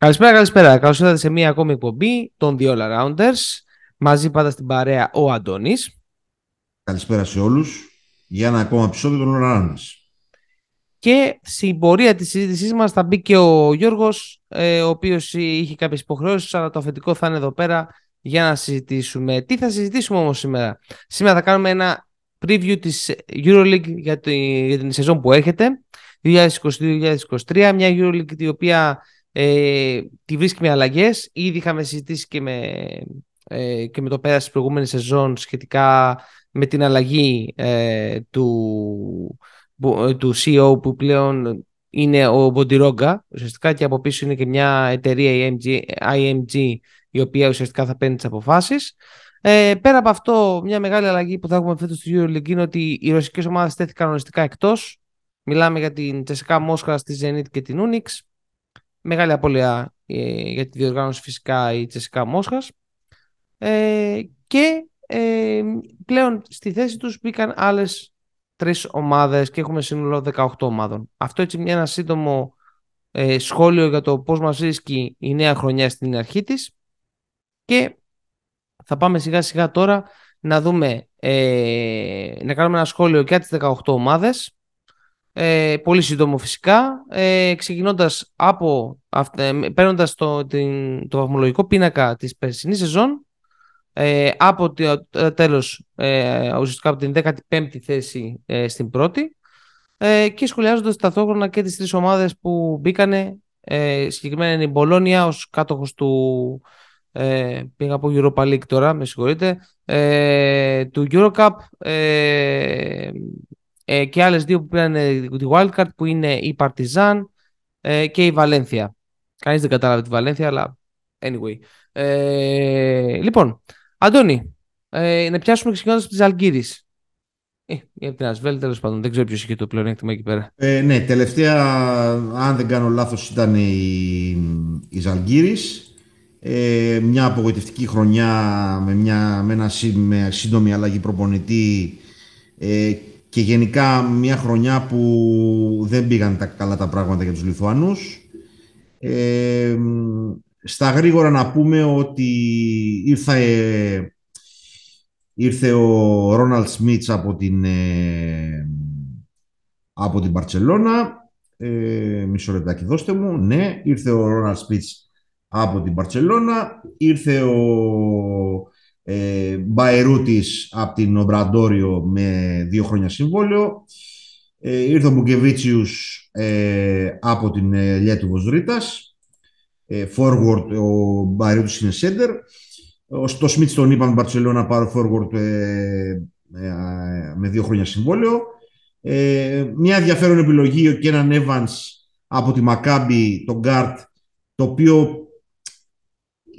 Καλησπέρα, καλησπέρα. Καλώς ήρθατε σε μία ακόμη εκπομπή των The All Arounders. Μαζί πάντα στην παρέα ο Αντώνης. Καλησπέρα σε όλους για ένα ακόμα επεισόδιο των All Arounders. Και στην πορεία της συζήτησής μας θα μπει και ο Γιώργος, ε, ο οποίος είχε κάποιες υποχρεώσεις, αλλά το αφεντικό θα είναι εδώ πέρα για να συζητήσουμε. Τι θα συζητήσουμε όμως σήμερα; Σήμερα θα κάνουμε ένα preview της Euroleague για, για την σεζόν που έρχεται. 2022-2023, μια Euroleague η οποία ε, τη βρίσκει με αλλαγές. Ήδη είχαμε συζητήσει και με, ε, και με το πέρας της προηγούμενης σεζόν σχετικά με την αλλαγή ε, του, ε, του CEO που πλέον είναι ο Μποντιρόγκα ουσιαστικά και από πίσω είναι και μια εταιρεία IMG, IMG η οποία ουσιαστικά θα παίρνει τις αποφάσεις. Ε, πέρα από αυτό, μια μεγάλη αλλαγή που θα έχουμε φέτος στο EuroLeague είναι ότι οι ρωσικές ομάδες τέθηκαν κανονιστικά εκτός. Μιλάμε για την Τσεσικά Μόσχα, τη Zenit και την Unix. Μεγάλη απώλεια ε, για τη διοργάνωση φυσικά η Τσεσικά Μόσχας. Ε, και ε, πλέον στη θέση τους μπήκαν άλλες τρεις ομάδες και έχουμε σύνολο 18 ομάδων. Αυτό έτσι μια ένα σύντομο ε, σχόλιο για το πώς μας βρίσκει η νέα χρονιά στην αρχή της και θα πάμε σιγά σιγά τώρα να δούμε, ε, να κάνουμε ένα σχόλιο για τις 18 ομάδες ε, πολύ σύντομο φυσικά, ε, ξεκινώντας από, ε, παίρνοντας το, την, το βαθμολογικό πίνακα της περσινής σεζόν, ε, από το τέλος, ε, ουσιαστικά από την 15η θέση ε, στην πρώτη, ε, και σχολιάζοντας ταυτόχρονα και τις τρεις ομάδες που μπήκανε, ε, συγκεκριμένα είναι η Μπολόνια ως κάτοχος του, ε, πήγα από Europa League τώρα, με συγχωρείτε, ε, του Eurocup, ε, ε, και άλλες δύο που πήραν τη Wildcard που είναι η Partizan ε, και η Βαλένθια. Κανείς δεν κατάλαβε τη Βαλένθια, αλλά anyway. Ε, λοιπόν, Αντώνη, ε, να πιάσουμε ξεκινώντας από τις Αλγύρης. Ε, από την Ασβέλ, τέλος πάντων. Δεν ξέρω ποιος είχε το πλεονέκτημα εκεί πέρα. Ε, ναι, τελευταία, αν δεν κάνω λάθος, ήταν η, η Ε, μια απογοητευτική χρονιά με, μια, με ένα με σύντομη αλλαγή προπονητή ε, και γενικά μια χρονιά που δεν πήγαν τα καλά τα πράγματα για τους Λιθουανούς. Ε, στα γρήγορα να πούμε ότι ήρθε, ήρθε ο Ρόναλτ Σμίτς από την, ε, από την Μπαρτσελώνα. Ε, μισό λεπτάκι δώστε μου. Ναι, ήρθε ο Ρόναλτ Σμίτς από την Μπαρτσελώνα. Ήρθε ο ε, Μπαϊρούτης από την Ομπραντόριο με δύο χρόνια συμβόλαιο. Ε, ήρθε ο Μπουκεβίτσιους ε, από την ε, Λιέτου Βοσρίτας. Ε, forward ο Μπαϊρούτης είναι center. Στο Σμίτς τον είπαμε Μπαρτσελώνα πάρω forward ε, ε, με δύο χρόνια συμβόλαιο. Ε, μια ενδιαφέρον επιλογή και έναν Evans από τη Μακάμπη, τον Γκάρτ, το οποίο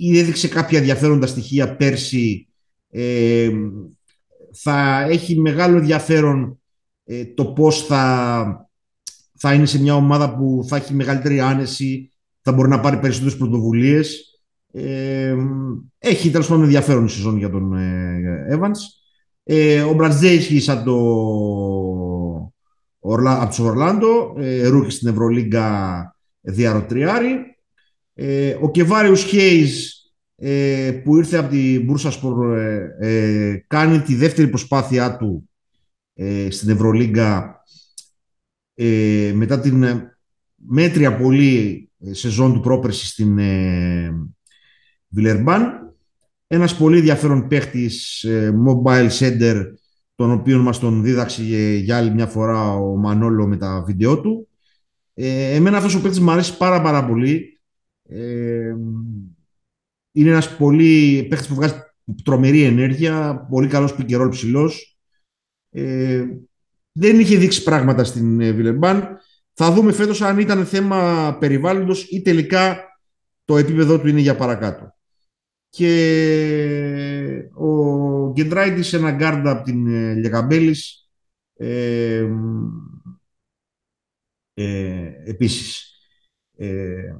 έδειξε κάποια ενδιαφέροντα στοιχεία πέρσι. Ε, θα έχει μεγάλο ενδιαφέρον ε, το πώς θα, θα είναι σε μια ομάδα που θα έχει μεγαλύτερη άνεση, θα μπορεί να πάρει περισσότερες πρωτοβουλίες. Ε, έχει τέλος πάντων ενδιαφέρον η σεζόν για τον ε, Evans. Ε, ο Μπρατζέισκι σαν το Ορλα, από τους Ορλάντο, ε, ρούχη στην Ευρωλίγκα διαρροτριάρι. Ε, ο Κεβάριος Χέις ε, που ήρθε από την Μπούρσα Σπορ ε, ε, κάνει τη δεύτερη προσπάθειά του στην Ευρωλίγκα μετά την μέτρια πολύ σεζόν του πρόπερση στην Βιλερμπάν. Ένας πολύ ενδιαφέρον παίχτης mobile center τον οποίο μας τον δίδαξε για άλλη μια φορά ο Μανόλο με τα βίντεο του. εμένα αυτός ο παίχτης μου αρέσει πάρα πάρα πολύ είναι ένας πολύ παίχτης που βγάζει τρομερή ενέργεια, πολύ καλός πικερόλ ψηλός. Ε, δεν είχε δείξει πράγματα στην ε, Βιλεμπάν. Θα δούμε φέτος αν ήταν θέμα περιβάλλοντος ή τελικά το επίπεδο του είναι για παρακάτω. Και ο Γκεντράιτης, ένα γκαρντ από την ε, Λιετκαμπέλις, ε, ε, επίσης. Ε,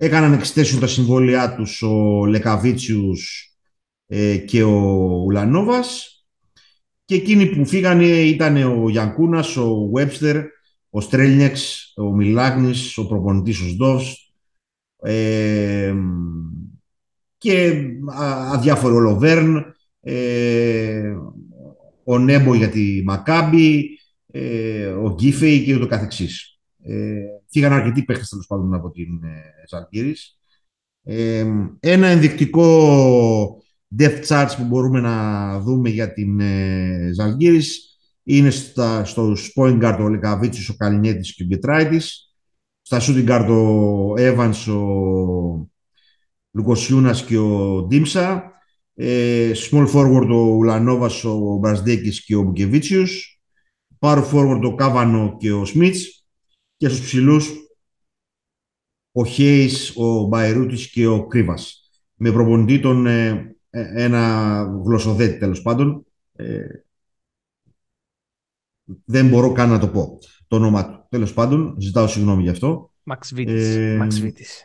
Έκαναν extension τα συμβόλαιά τους ο Λεκαβίτσιους ε, και ο Ουλανόβας και εκείνοι που φύγανε ήταν ο Γιανκούνας, ο Βέμπστερ, ο Στρέλνιεκς, ο Μιλάκνις, ο προπονητής ο Ζντοβτς, ε, και αδιάφοροι ο Λοβέρν, ε, ο Νέμπο για τη Μακάμπη, ε, ο Γκίφεϊ και ούτω καθεξής. Ε, φύγαν αρκετοί παίχτες τέλος πάντων από την ε, Ε, ένα ενδεικτικό depth charts που μπορούμε να δούμε για την ε, είναι στα, στους point guard ο Λεκαβίτσιος, ο Καλινιέτης και ο Γκετράιτης. Στα shooting guard ο Evans, ο Λουκοσιούνας και ο Ντίμσα. Ε, small forward ο Ουλανόβας, ο Μπρασδέκης και ο Μπουκεβίτσιος. Power forward ο Κάβανο και ο Σμίτς. Και στους ψηλούς ο Χέις, ο Μπαϊρούτης και ο Κρύβας. Με προπονητή τον ε, ε, ένα γλωσσοδέτη τέλος πάντων. Ε, δεν μπορώ καν να το πω το όνομα του. Τέλος πάντων, ζητάω συγγνώμη γι' αυτό. Μαξβίτης. Ε, Μαξβίτης.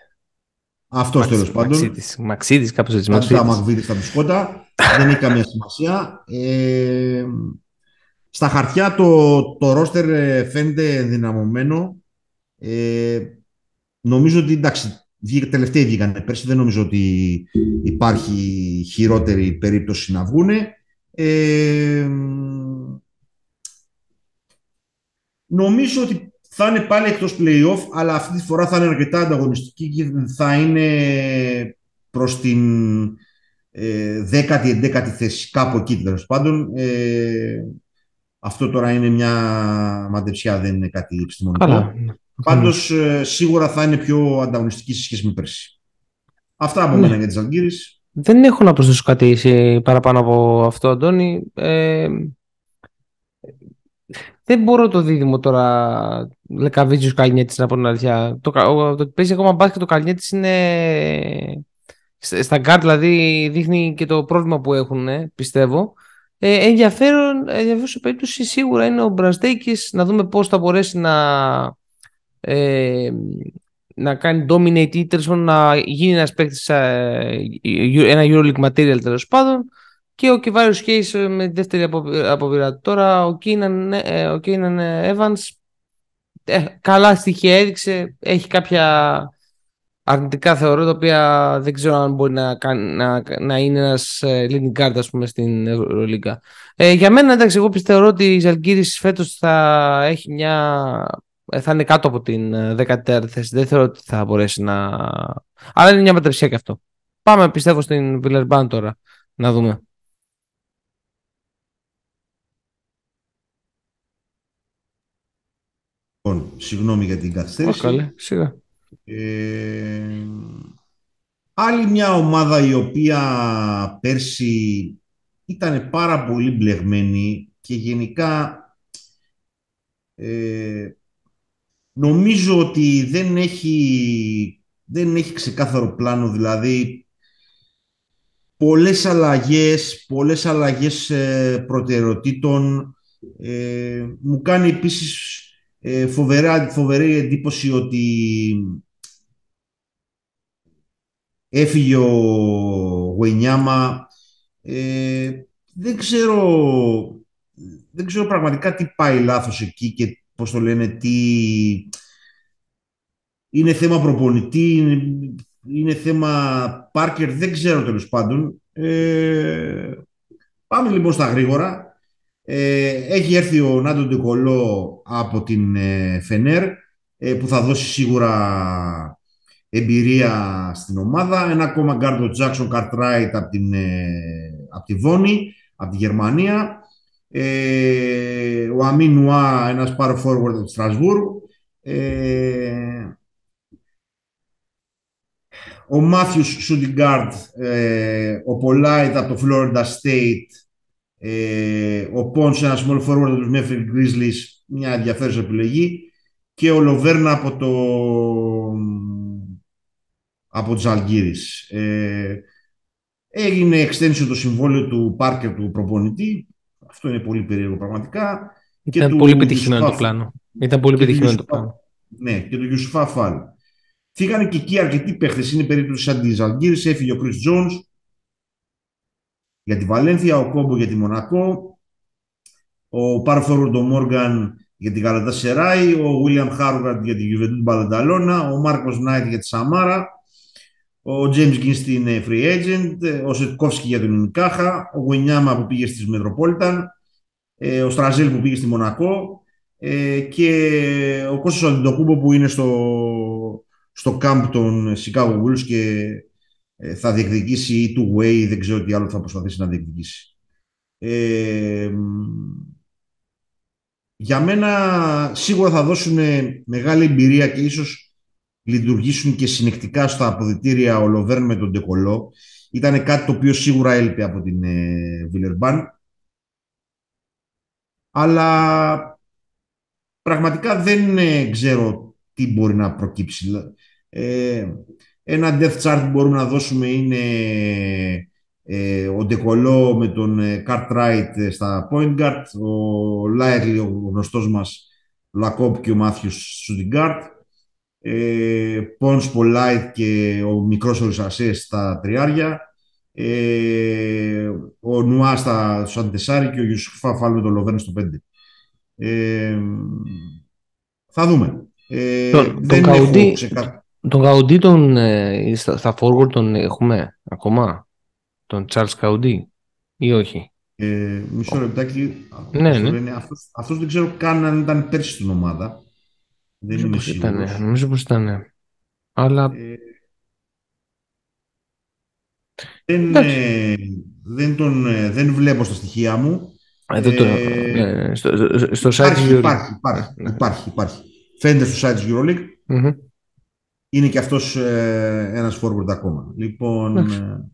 Αυτός τέλος πάντων. Μαξίδης, κάπω έτσι. Μαξίδης. Μαξίδης στα μπισκότα. δεν έχει καμία σημασία. Ε, στα χαρτιά το, το ρόστερ ε, φαίνεται ενδυναμωμένο. Ε, νομίζω ότι εντάξει, τελευταίοι βγήκανε πέρσι. Δεν νομίζω ότι υπάρχει χειρότερη περίπτωση να βγούνε. Ε, νομίζω ότι θα είναι πάλι εκτός play-off, αλλά αυτή τη φορά θα είναι αρκετά ανταγωνιστική και θα είναι προς την ε, 10η-11η θέση, κάπου εκεί τέλος πάντων. Ε, αυτό τώρα είναι μια μαντεψιά, δεν είναι κάτι επιστημονικό. Καλά. Πάντως ε, σίγουρα θα είναι πιο ανταγωνιστική σε σχέση με πέρσι. Αυτά από ναι. μένα για τις Ζαλγκίρις. Δεν έχω να προσθέσω κάτι παραπάνω από αυτό, Αντώνη. Ε, δεν μπορώ το δίδυμο τώρα Λεκαβίτσιος Καλνιέτης να πω την αλήθεια. Το, το, το παίζει ακόμα μπάσκετ το Καλνιέτης είναι. Στα γκαρντ δηλαδή δείχνει και το πρόβλημα που έχουν, πιστεύω. Ε, ενδιαφέρον, ενδιαφέρον περίπτωση σίγουρα είναι ο Μπραζντέικις να δούμε πώς θα μπορέσει να, ε, να κάνει dominate ή τέλος να γίνει ένας παίκτης, ε, ένα Euroleague material τέλος πάντων και ο Κιβάριος Χέις ε, με τη δεύτερη αποβίρα. Τώρα ο Κίναν, ε, ο Κίναν Evans ε, καλά στοιχεία έδειξε, έχει κάποια αρνητικά θεωρώ, τα οποία δεν ξέρω αν μπορεί να, να, να είναι ένας leading guard ας πούμε, στην Ευρωλίγκα. Ε, για μένα, εντάξει, εγώ πιστεύω ότι η Ζαλγκύρης φέτος θα έχει μια... θα είναι κάτω από την 14η θέση. Δεν θεωρώ ότι θα μπορέσει να... Αλλά είναι μια μεταψία και αυτό. Πάμε, πιστεύω, στην Βιλερμπάν τώρα, να δούμε. Λοιπόν, συγγνώμη για την καθυστέρηση. καλέ, σιγά. Ε, άλλη μια ομάδα η οποία πέρσι ήταν πάρα πολύ μπλεγμένη και γενικά ε, νομίζω ότι δεν έχει, δεν έχει ξεκάθαρο πλάνο, δηλαδή πολλές αλλαγές, πολλές αλλαγές ε, προτεραιοτήτων. Ε, μου κάνει επίσης ε, φοβερά, φοβερή εντύπωση ότι έφυγε ο Γουενιάμα. Ε, δεν ξέρω, δεν ξέρω πραγματικά τι πάει λάθος εκεί και πώς το λένε, τι... Είναι θέμα προπονητή, είναι, θέμα Πάρκερ, δεν ξέρω τέλος πάντων. Ε, πάμε λοιπόν στα γρήγορα. Ε, έχει έρθει ο Νάντο Ντεκολό από την ε, Φενέρ ε, που θα δώσει σίγουρα εμπειρία στην ομάδα. Ένα ακόμα γκαρντ ο Τζάκσον Καρτράιτ από, την, από τη Βόνη, από τη Γερμανία. Ο Αμίν Νουά, ένας πάρο forward από τη Στρασβούργου. ο Μάθιους Σούντιγκάρντ, ο Πολάιτ από το Florida State ε, ο Πόντς, ένας small forward από τους Memphis Grizzlies, μια ενδιαφέρουσα επιλογή. Και ο Λοβέρνα από το από τους Αλγύρης. Ε, έγινε extension το συμβόλαιο του Πάρκερ του προπονητή. Αυτό είναι πολύ περίεργο πραγματικά. Ήταν και πολύ πετυχημένο το πλάνο. Ήταν πολύ πετυχημένο το πλάνο. Ναι, και του Γιουσουφά Φάλ. Φύγανε και εκεί αρκετοί παίχτες. Είναι περίπτωση σαν τη Αλγύρης. Έφυγε ο Chris Jones για τη Βαλένθια, ο Κόμπο για τη Μονακό, ο Πάρφορντο Μόργαν για τη Γαλατά Σεράι, ο Βίλιαμ Χάρουγαρτ για τη Γιουβεντούν Μπαλανταλώνα, ο Μάρκο Νάιτ για τη Σαμάρα, Ο James Ginst είναι free agent, ο Σετκόφσκι για τον Ινικάχα, ο Γουινιάμα που πήγε στις Metropolitan, ο Στραζέλ που πήγε στη Μονακό και ο Κώστας Αντιτοκούμπο που είναι στο, στο camp των Chicago Bulls και θα διεκδικήσει ή two way, δεν ξέρω τι άλλο θα προσπαθήσει να διεκδικήσει. Ε, για μένα σίγουρα θα δώσουν μεγάλη εμπειρία και ίσως λειτουργήσουν και συνεκτικά στα αποδητήρια ο Λοβέρν με τον Ντεκολό. Ήταν κάτι το οποίο σίγουρα έλειπε από την ε, Βιλερμπάν. Αλλά πραγματικά δεν ε, ξέρω τι μπορεί να προκύψει. Ε, ένα death chart που μπορούμε να δώσουμε είναι ε, ο Ντεκολό με τον ε, Cartwright ε, στα point guard, ο Λάιρλι, ο γνωστός μας Λακόπ και ο Μάθιος Σουντιγκάρτ, ε, Πόνς Πολάιτ και ο μικρός Ορισασές στα τριάρια, ε, ο Νουάς στα Σαντεσάρι και ο Γιουσουφά Φάλ με τον Λοβέρν στο 5. Ε, θα δούμε. Ε, τον, δεν τον έχω ξεκα... Τον Καουντή τον, ε, στα, στα forward τον έχουμε ακόμα; Τον Charles Καουντή ή όχι; Ε, μισό λεπτάκι. Ναι, ναι. αυτός, αυτός δεν ξέρω καν αν ήταν πέρσι στην ομάδα. Δεν είμαι σίγουρος. Ήταν, νομίζω πως ήταν. Αλλά... Ε, δεν, ε, δεν, τον, ε, δεν βλέπω στα στοιχεία μου. Εδώ το, ε, ναι, στο, στο, site υπάρχει, της υπάρχει, υπάρχει, ναι. υπάρχει, υπάρχει. Φαίνεται στο site της EuroLeague. Mm-hmm. Είναι και αυτός ε, ένας forward ακόμα. Λοιπόν, ε,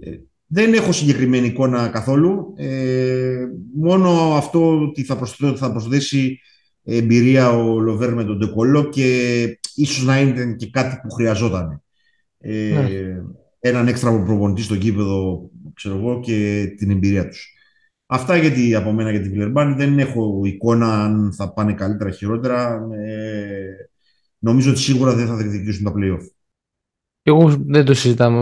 ε, δεν έχω συγκεκριμένη εικόνα καθόλου. Ε, μόνο αυτό ότι θα, προσθέσει, θα προσθέσει εμπειρία ο Λοβέρ με τον Ντεκολό και ίσως να είναι και κάτι που χρειαζόταν. Ε, ναι. Έναν έξτρα προπονητή στο γήπεδο, ξέρω εγώ, και την εμπειρία τους. Αυτά γιατί από μένα για την Βιλερμπάν δεν έχω εικόνα αν θα πάνε καλύτερα χειρότερα. Ε, νομίζω ότι σίγουρα δεν θα διεκδικήσουν τα play-off. Εγώ δεν το συζητάμε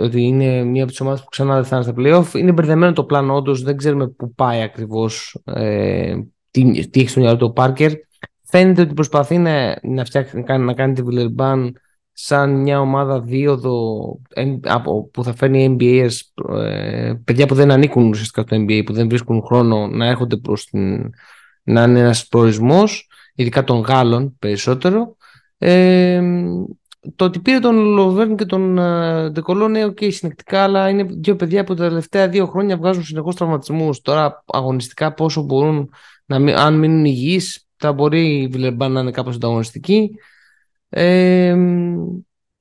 ότι είναι μία από τις ομάδες που ξανά δεν θα είναι στα playoff. Είναι μπερδεμένο το πλάνο, όντως δεν ξέρουμε πού πάει ακριβώς, ε, τι, τι, έχει στο μυαλό του ο Πάρκερ. Φαίνεται ότι προσπαθεί να, να, φτιάξει, να, κάνει, να κάνει τη Βιλερμπάν σαν μια ομάδα δίωδο που θα φέρνει NBA, ε, παιδιά που δεν ανήκουν ουσιαστικά στο NBA, που δεν βρίσκουν χρόνο να έρχονται προς την, να είναι ένας προορισμός, ειδικά των Γάλλων περισσότερο. Ε, το ότι πήρε τον Λοβέρν και τον Ντεκολό είναι okay, συνεκτικά, αλλά είναι δύο παιδιά που τα τελευταία δύο χρόνια βγάζουν συνεχώς τραυματισμούς. Τώρα αγωνιστικά πόσο μπορούν να μην, αν μείνουν υγιεί, θα μπορεί η Βιλερμπάν να είναι κάπως ανταγωνιστική. Ε,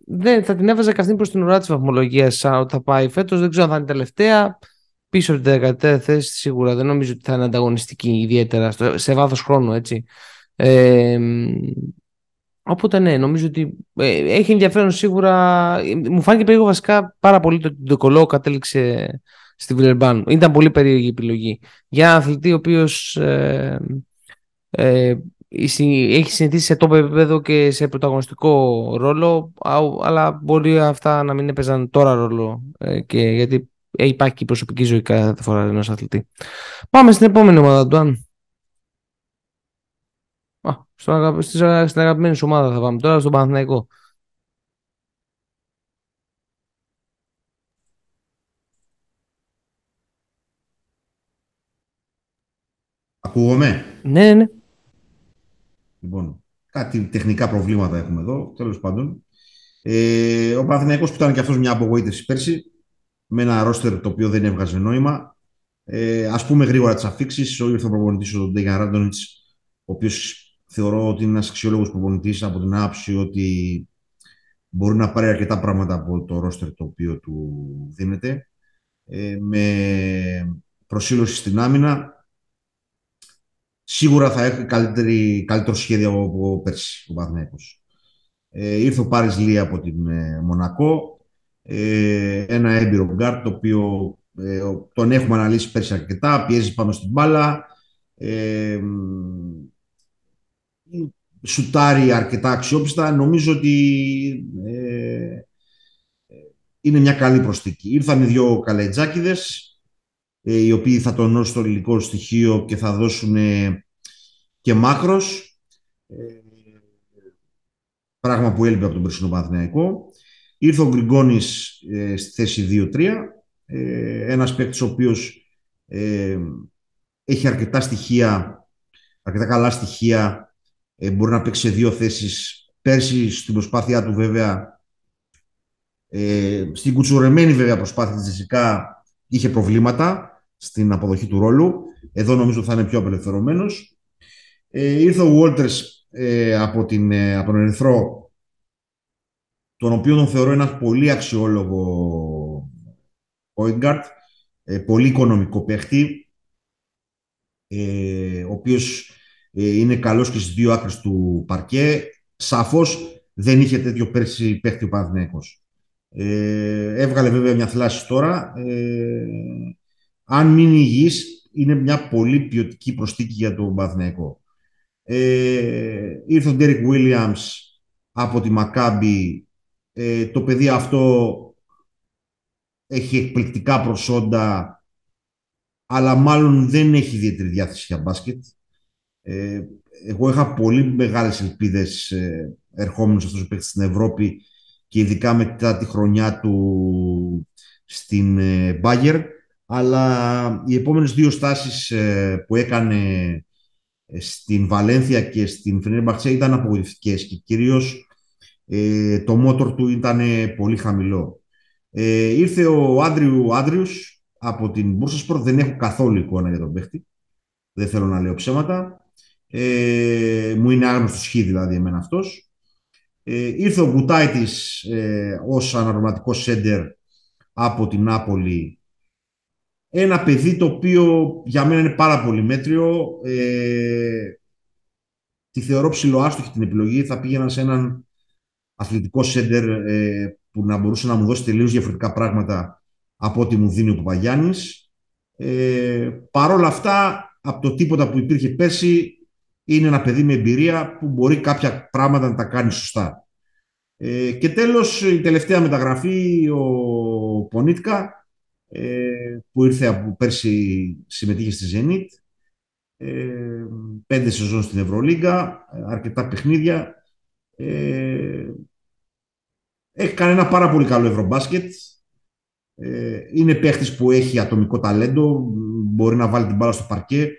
δεν, θα την έβαζα και αυτή προς την ουρά της βαθμολογίας ότι θα πάει φέτος. Δεν ξέρω αν θα είναι τελευταία. Πίσω από την 13η θέση σίγουρα δεν νομίζω ότι θα είναι ανταγωνιστική ιδιαίτερα σε βάθος χρόνου έτσι. Ε, Οπότε ναι, νομίζω ότι ε, έχει ενδιαφέρον σίγουρα. Μου φάνηκε περίεργο βασικά πάρα πολύ το ότι το κολό κατέληξε στη Βιλερμπάν. Ήταν πολύ περίεργη η επιλογή. Για έναν αθλητή ο οποίος ε, ε, έχει συνηθίσει σε τόπο επίπεδο και σε πρωταγωνιστικό ρόλο, αλλά μπορεί αυτά να μην έπαιζαν τώρα ρόλο. Ε, και γιατί υπάρχει και η προσωπική ζωή κάθε φορά ενός αθλητή. Πάμε στην επόμενη ομάδα του Αν. Α, στο, στην αγαπημένη σου ομάδα θα πάμε τώρα, στον Παναθηναϊκό. Ακούγομαι; Ναι, ναι. Λοιπόν, κάτι τεχνικά προβλήματα έχουμε εδώ, τέλος πάντων. Ε, ο Παναθηναϊκός που ήταν και αυτός μια απογοήτευση πέρσι, με ένα ρόστερ το οποίο δεν έβγαζε νόημα. Ε, ας πούμε γρήγορα τις αφήξεις, ο ήρθε προπονητής ο Ντέγιαν Ράντονιτς, ο οποίος θεωρώ ότι είναι ένας αξιόλογος προπονητής από την άποψη ότι μπορεί να πάρει αρκετά πράγματα από το ρόστερ το οποίο του δίνεται. Ε, με προσήλωση στην άμυνα, σίγουρα θα έχει καλύτερη, καλύτερο σχέδιο από πέρσι ο Παναθηναίκος. Ε, ήρθε ο Πάρης Λι από την ε, Μονακό, ε, ένα έμπειρο γκαρντ το οποίο ε, τον έχουμε αναλύσει πέρσι αρκετά, πιέζει πάνω στην μπάλα, ε, σουτάρει αρκετά αξιόπιστα. Νομίζω ότι ε, είναι μια καλή προσθήκη. Ήρθαν οι δύο Καλαϊτζάκηδες, ε, οι οποίοι θα τονώσουν το ελληνικό στοιχείο και θα δώσουν ε, και μάκρος. Ε, πράγμα που έλειπε από τον περσινό Παναθηναϊκό. Ήρθε ο Γκριγκόνης ε, στη θέση 2-3, ε, ένας παίκτης ο οποίος ε, έχει αρκετά στοιχεία, αρκετά καλά στοιχεία, ε, μπορεί να παίξει σε δύο θέσεις. Πέρσι στην προσπάθειά του βέβαια, ε, στην κουτσουρεμένη βέβαια προσπάθεια της Τζεσικά είχε προβλήματα στην αποδοχή του ρόλου. Εδώ νομίζω θα είναι πιο απελευθερωμένος. Ε, ήρθε ο Walters ε, από, την, ε, από τον Ερυθρό, τον οποίο τον θεωρώ ένας πολύ αξιόλογο point guard, ε, πολύ οικονομικό παίχτη, ε, ο οποίος είναι καλός και στις δύο άκρες του παρκέ. Σαφώς δεν είχε τέτοιο πέρσι παίχτη ο Παναθηναίκος. Έβγαλε βέβαια μια θλάση τώρα. αν μείνει υγιής, είναι μια πολύ ποιοτική προστίκη για τον Παναθηναϊκό. Ε, ήρθε ο Ντέρικ Williams από τη Μακάμπη. Ε, το παιδί αυτό έχει εκπληκτικά προσόντα, αλλά μάλλον δεν έχει ιδιαίτερη διάθεση για μπάσκετ. Ε, εγώ είχα πολύ μεγάλες ελπίδες ε, ερχόμενος αυτός ο παίκτης στην Ευρώπη και ειδικά μετά τη χρονιά του στην ε, Bayern, αλλά οι επόμενες δύο στάσεις ε, που έκανε στην Βαλένθια και στην Φενέρμπαχτσε ήταν απογοητευτικές και κυρίως ε, το μότορ του ήταν πολύ χαμηλό. Ε, ήρθε ο Άντριου Άντριους από την Μπούρσα δεν έχω καθόλου εικόνα για τον παίχτη. Δεν θέλω να λέω ψέματα. Ε, μου είναι άγνωστος χ δηλαδή εμένα αυτός. Ε, ήρθε ο Γκουτάιτης ε, ως αναρωματικό σέντερ από την Νάπολη ένα παιδί το οποίο για μένα είναι πάρα πολύ μέτριο. Ε, τη θεωρώ ψηλοάστοχη την επιλογή. Θα πήγαινα σε έναν αθλητικό σέντερ ε, που να μπορούσε να μου δώσει τελείως διαφορετικά πράγματα από ό,τι μου δίνει ο Παπαγιάννης. Ε, Παρ' όλα αυτά, από το τίποτα που υπήρχε πέρσι, είναι ένα παιδί με εμπειρία που μπορεί κάποια πράγματα να τα κάνει σωστά. Ε, και τέλος, η τελευταία μεταγραφή, ο Πονίτκα, ε, που ήρθε από πέρσι συμμετείχε στη Zenit. Ε, πέντε σεζόν στην Ευρωλίγκα, αρκετά παιχνίδια. Ε, έχει κάνει ένα πάρα πολύ καλό ευρωμπάσκετ. Ε, είναι παίχτης που έχει ατομικό ταλέντο, μπορεί να βάλει την μπάλα στο παρκέ,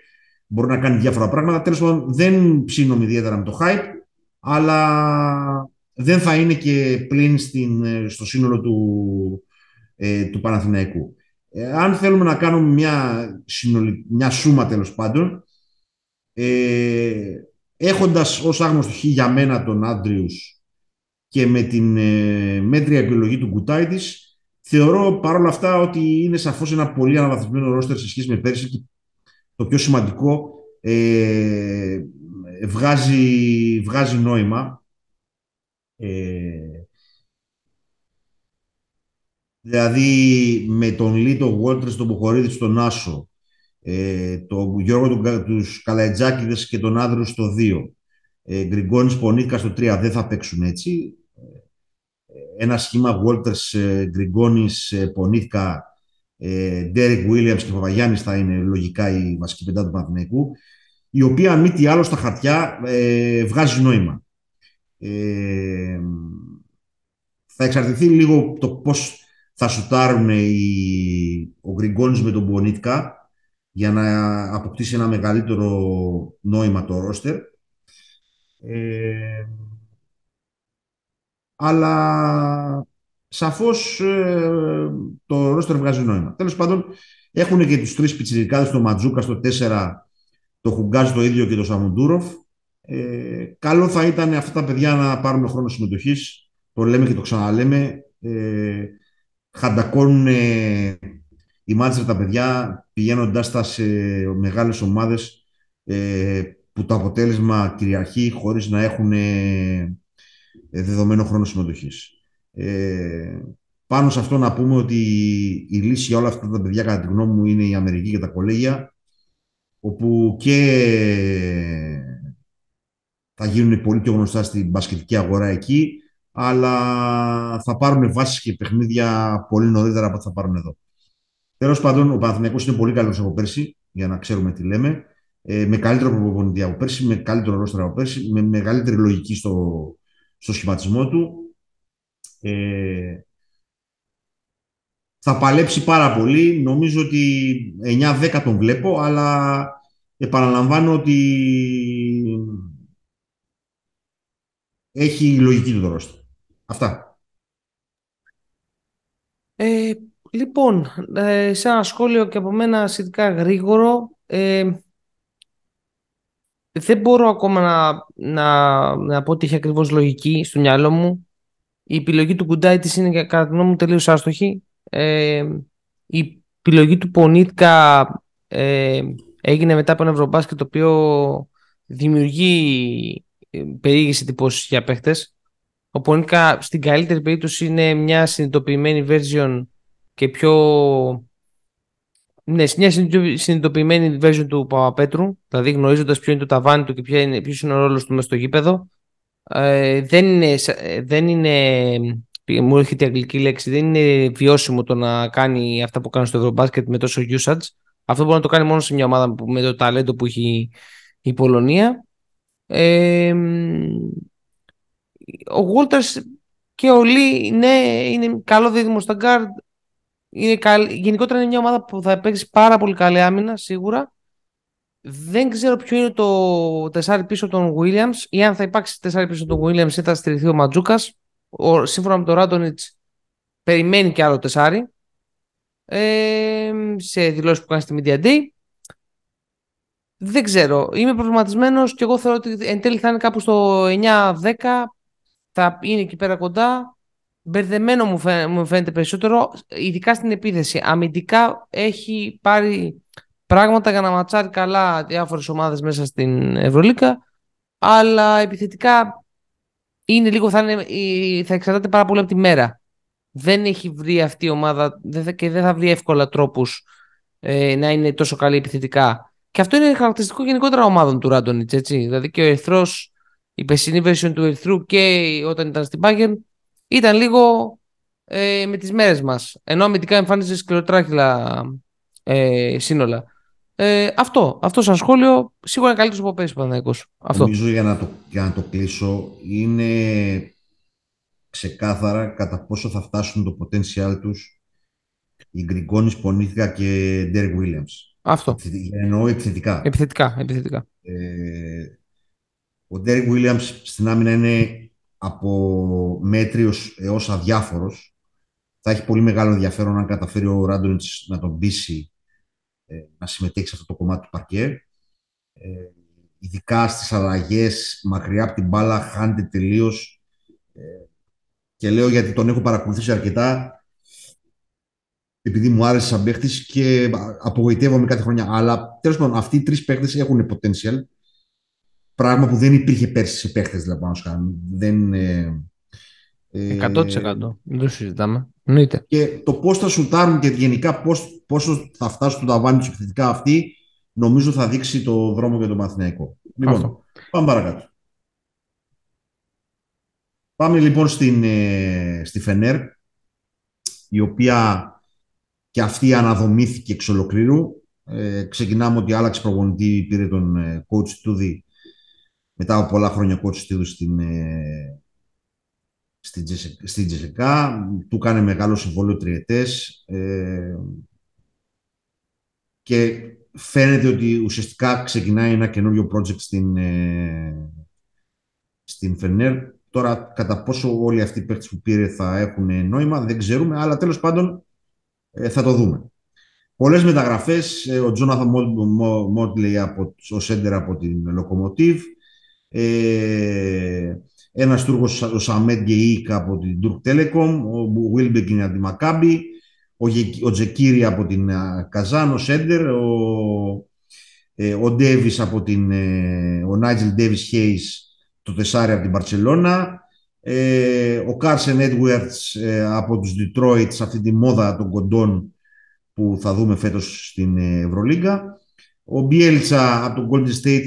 μπορεί να κάνει διάφορα πράγματα. Τέλος πάντων, δεν ψήνομαι ιδιαίτερα με το hype, αλλά δεν θα είναι και πλήν στην, στο σύνολο του, ε, του Παναθηναϊκού. Ε, αν θέλουμε να κάνουμε μια, μια σούμα τέλος πάντων, ε, έχοντας ως άγνωστο χ για μένα τον Άντριους και με την ε, μέτρια επιλογή του Γκουτάιτης, θεωρώ παρόλα αυτά ότι είναι σαφώς ένα πολύ αναβαθμισμένο ρόστερ σε σχέση με πέρσι και το πιο σημαντικό ε, βγάζει, βγάζει νόημα. Ε, Δηλαδή με τον Λίτο Γουόλτρες, τον Μποχορίδη στον Άσο, ε, τον Γιώργο του, τους Καλαϊτζάκηδες και τον Άδρου στο 2, ε, Γκριγκόνης Πονίκα στο 3 δεν θα παίξουν έτσι. Ε, ένα σχήμα Γουόλτρες, ε, Γκριγκόνης, ε, Πονίκα, Ντέρικ Βίλιαμς και Παπαγιάννης θα είναι λογικά η βασική πεντά του Παναθηναϊκού, η οποία αν μη τι άλλο στα χαρτιά ε, βγάζει νόημα. Ε, θα εξαρτηθεί λίγο το πώς θα σουτάρουν οι, ο Γκριγκόνης με τον Μπονίτκα για να αποκτήσει ένα μεγαλύτερο νόημα το ρόστερ. Ε, αλλά σαφώς ε, το ρόστερ βγάζει νόημα. Τέλος πάντων, έχουν και τους τρεις πιτσιρικάδες, το Ματζούκα στο 4, το Χουγκάζ το ίδιο και το Σαμουντούροφ. Ε, καλό θα ήταν αυτά τα παιδιά να πάρουν χρόνο συμμετοχής. Το λέμε και το ξαναλέμε. Ε, χαντακώνουν οι μάτζερ τα παιδιά πηγαίνοντάς τα σε μεγάλες ομάδες ε, που το αποτέλεσμα κυριαρχεί χωρίς να έχουν ε, δεδομένο χρόνο συμμετοχής. Ε, πάνω σε αυτό να πούμε ότι η λύση για όλα αυτά τα παιδιά κατά τη γνώμη μου είναι η Αμερική και τα κολέγια όπου και θα γίνουν πολύ πιο γνωστά στην μπασκετική αγορά εκεί αλλά θα πάρουν βάσεις και παιχνίδια πολύ νωρίτερα από ό,τι θα πάρουν εδώ. Τέλος πάντων, ο Παναθηναϊκός είναι πολύ καλός από πέρσι, για να ξέρουμε τι λέμε. Ε, με καλύτερο προπονητή από πέρσι, με καλύτερο ρόστρα από πέρσι, με μεγαλύτερη λογική στο, στο σχηματισμό του. Ε, θα παλέψει πάρα πολύ. Νομίζω ότι 9-10 τον βλέπω, αλλά επαναλαμβάνω ότι έχει λογική του το Αυτά. Ε, λοιπόν, ε, σε ένα σχόλιο και από μένα σχετικά γρήγορο, ε, δεν μπορώ ακόμα να, να, να πω ότι έχει ακριβώς λογική στο μυαλό μου. Η επιλογή του Κουντάι της είναι κατά τη γνώμη μου τελείως άστοχη. Ε, η επιλογή του Πονίτκα ε, έγινε μετά από ένα ευρωμπάσκετ το οποίο δημιουργεί ε, περίγηση τυπώσεις για παίχτες. Ο Πονίτκα στην καλύτερη περίπτωση είναι μια συνειδητοποιημένη version και πιο ναι, μια συνειδητοποιημένη version του Παπαπέτρου, δηλαδή γνωρίζοντας ποιο είναι το ταβάνι του και ποιο είναι, ποιος είναι ο ρόλος του μέσα στο γήπεδο. Ε, δεν είναι, δεν είναι, μου έρχεται η αγγλική λέξη, δεν είναι βιώσιμο το να κάνει αυτά που κάνει στο Ευρωμπάσκετ με τόσο usage. Αυτό μπορεί να το κάνει μόνο σε μια ομάδα με το ταλέντο που έχει η Πολωνία. Ε, ο Walters και ο Λί, ναι, είναι καλό δίδυμο στα guard είναι Γενικότερα είναι μια ομάδα που θα παίξει πάρα πολύ καλή άμυνα, σίγουρα. Δεν ξέρω ποιο είναι το τεσάρι πίσω των Williams ή αν θα υπάρξει τεσάρι πίσω των Williams ή θα στηριχθεί ο Ματζούκας. Σύμφωνα με τον Ράντονιτς, περιμένει και άλλο τεσάρι. Ε, σε δηλώσεις που κάνει στη Media Day. Δεν ξέρω. Είμαι προβληματισμένος και εγώ θεωρώ ότι εν τέλει θα είναι κάπου στο 9-10. Θα είναι εκεί πέρα κοντά μπερδεμένο μου, μου φαίνεται περισσότερο, ειδικά στην επίθεση. Αμυντικά έχει πάρει πράγματα για να ματσάρει καλά διάφορες ομάδες μέσα στην Ευρωλίκα, αλλά επιθετικά είναι λίγο, θα, είναι, θα εξαρτάται πάρα πολύ από τη μέρα. Δεν έχει βρει αυτή η ομάδα και δεν θα βρει εύκολα τρόπους ε, να είναι τόσο καλή επιθετικά. Και αυτό είναι χαρακτηριστικό γενικότερα ομάδων του Ράντονιτς, έτσι. Δηλαδή και ο Ερθρός, η περσινή version του Ερθρού και όταν ήταν στην Bayern ήταν λίγο ε, με τις μέρες μας. Ενώ αμυντικά εμφάνιζε σκληροτράχυλα ε, σύνολα. Ε, αυτό, αυτό σαν σχόλιο σίγουρα είναι καλύτερος από πέρυσι Παναγικός. Αυτό. Νομίζω για να, το, για να το κλείσω είναι ξεκάθαρα κατά πόσο θα φτάσουν το potential τους οι Γκριγκόνης, Πονήθηκα και Ντέρικ Williams. Αυτό. Εννοώ επιθετικά. Επιθετικά, επιθετικά. Ε, ο Ντέρικ Williams στην άμυνα είναι από μέτριος έως αδιάφορος. Θα έχει πολύ μεγάλο ενδιαφέρον αν καταφέρει ο Ράντονιτς να τον πείσει ε, να συμμετέχει σε αυτό το κομμάτι του παρκέ. Ε, ειδικά στις αλλαγές, μακριά από την μπάλα, χάνεται τελείως. Ε, και λέω γιατί τον έχω παρακολουθήσει αρκετά επειδή μου άρεσε σαν παίχτης και απογοητεύομαι κάθε χρονιά. Αλλά τέλος πάντων, αυτοί οι τρεις παίχτες έχουν potential Πράγμα που δεν υπήρχε πέρσι σε παίχτες, δηλαδή, πάνω Δεν, ε, 100% ε, δεν το συζητάμε. Νοείται. Και το πώς θα σουτάρουν και γενικά πώς, πόσο θα φτάσουν στο ταβάνι τους επιθετικά αυτοί, νομίζω θα δείξει το δρόμο για το Μαθηναϊκό. Λοιπόν, πάμε παρακάτω. Πάμε λοιπόν στην, ε, στη Φενέρ, η οποία και αυτή αναδομήθηκε εξ ολοκλήρου. Ε, ξεκινάμε ότι άλλαξε προπονητή, πήρε τον ε, coach του μετά από πολλά χρόνια coach του στην, ε, στην Τζεσεκά. Του κάνει μεγάλο συμβόλαιο τριετές ε, και φαίνεται ότι ουσιαστικά ξεκινάει ένα καινούριο project στην, ε, στην Φενέρ. Τώρα, κατά πόσο όλοι αυτοί οι παίκτες που πήρε θα έχουν νόημα, δεν ξέρουμε, αλλά τέλος πάντων ε, θα το δούμε. Πολλές μεταγραφές, ε, ο Τζόναθαν Μότλεϊ ο Σέντερ από την Λοκομοτίβ, ε, ένας Τούρκος, ο Σαμέτ Γκεϊκ από την Τουρκ Telecom, ο Βίλμπεκιν από τη Μακάμπη, ο, ο Τζεκίρι από την Καζάν, ο Σέντερ, ο, ε, ο Ντέβις από την, ε, ο Νάιτζελ Ντέβις Χέις, το Τεσάρι από την Παρσελώνα, ε, ο Κάρσεν Έντουερτς ε, από τους Detroit σε αυτή τη μόδα των κοντών που θα δούμε φέτος στην Ευρωλίγκα. Ο Μπιέλτσα από τον Golden State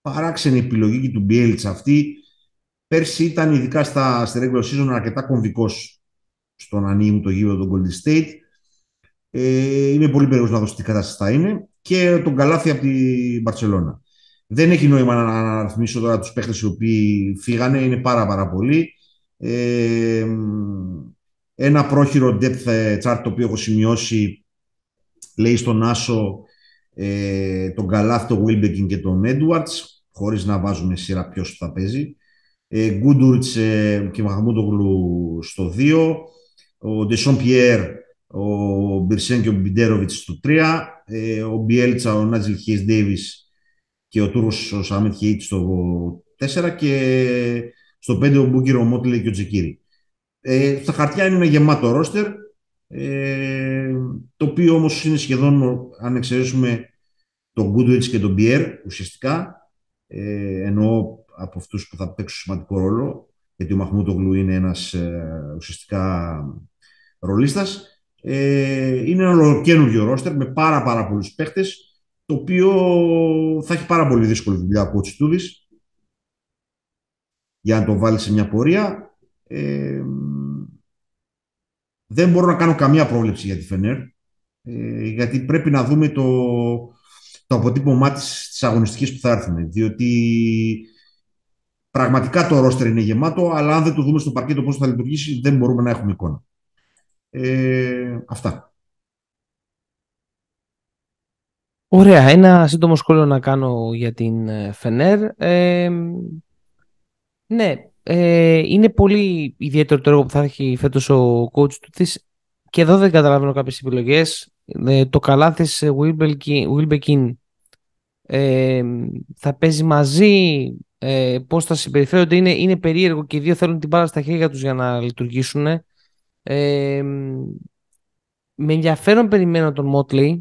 παράξενη επιλογή και του Μπιέλτς αυτή. Πέρσι ήταν ειδικά στα, στη regular season αρκετά κομβικός στον ανοίγει το γύρο του Golden State. Ε, είμαι πολύ περίεργος να δω τι κατάσταση θα είναι. Και τον Καλάθι από την Μπαρσελόνα. Δεν έχει νόημα να αναρρυθμίσω τώρα τους παίχτες οι οποίοι φύγανε, είναι πάρα πάρα πολλοί. Ε, ένα πρόχειρο depth chart το οποίο έχω σημειώσει λέει στον Άσο ε, τον Καλάθ, τον Wilbekin και τον Edwards χωρίς να βάζουμε σειρά ποιος θα παίζει. Ε, Γκούντουρτς ε, και Μαχαμούντογλου στο 2. Ο Ντεσόν Πιέρ, ο Μπιρσέν και ο Μπιντέροβιτς στο 3. Ε, ο Μπιέλιτσα, ο Νάιτζελ Χέις Ντέιβις και ο Τούρκος ο Σαμέτ Γκεγίκ στο 4 και στο 5 ο Μπούκερ, ο Μότλεϊ και ο Τζεκίρι. Ε, στα χαρτιά είναι ένα γεμάτο ρόστερ, ε, το οποίο όμως είναι σχεδόν, αν εξαιρέσουμε τον Γκούντουριτς και τον Πιέρ, ουσιαστικά, ε, εννοώ από αυτούς που θα παίξουν σημαντικό ρόλο, γιατί ο Μαχμούτογλου είναι ένας ε, ουσιαστικά ρολίστας. Ε, είναι ένα ολοκένουργιο ρόστερ με πάρα πάρα πολλούς παίχτες, το οποίο θα έχει πάρα πολύ δύσκολη δουλειά από Τσιτούδης για να το βάλει σε μια πορεία. Ε, δεν μπορώ να κάνω καμία πρόβλεψη για τη Φενέρ, ε, γιατί πρέπει να δούμε το, το αποτύπωμά της, της αγωνιστικής που θα έρθουν. Διότι πραγματικά το ρόστερ είναι γεμάτο, αλλά αν δεν το δούμε στο παρκέτο πώς θα λειτουργήσει, δεν μπορούμε να έχουμε εικόνα. Ε, αυτά. Ωραία. Ένα σύντομο σχόλιο να κάνω για την ε, Φενέρ. Ε, ναι, ε, είναι πολύ ιδιαίτερο το έργο που θα έχει φέτος ο coach του της και εδώ δεν καταλαβαίνω κάποιες επιλογές. Ε, το καλάθις Wilbekin ε, θα παίζει μαζί, ε, πώς θα συμπεριφέρονται. Είναι, είναι περίεργο και οι δύο θέλουν την μπάλα στα χέρια τους για να λειτουργήσουν. Ε, με ενδιαφέρον περιμένω τον Motley,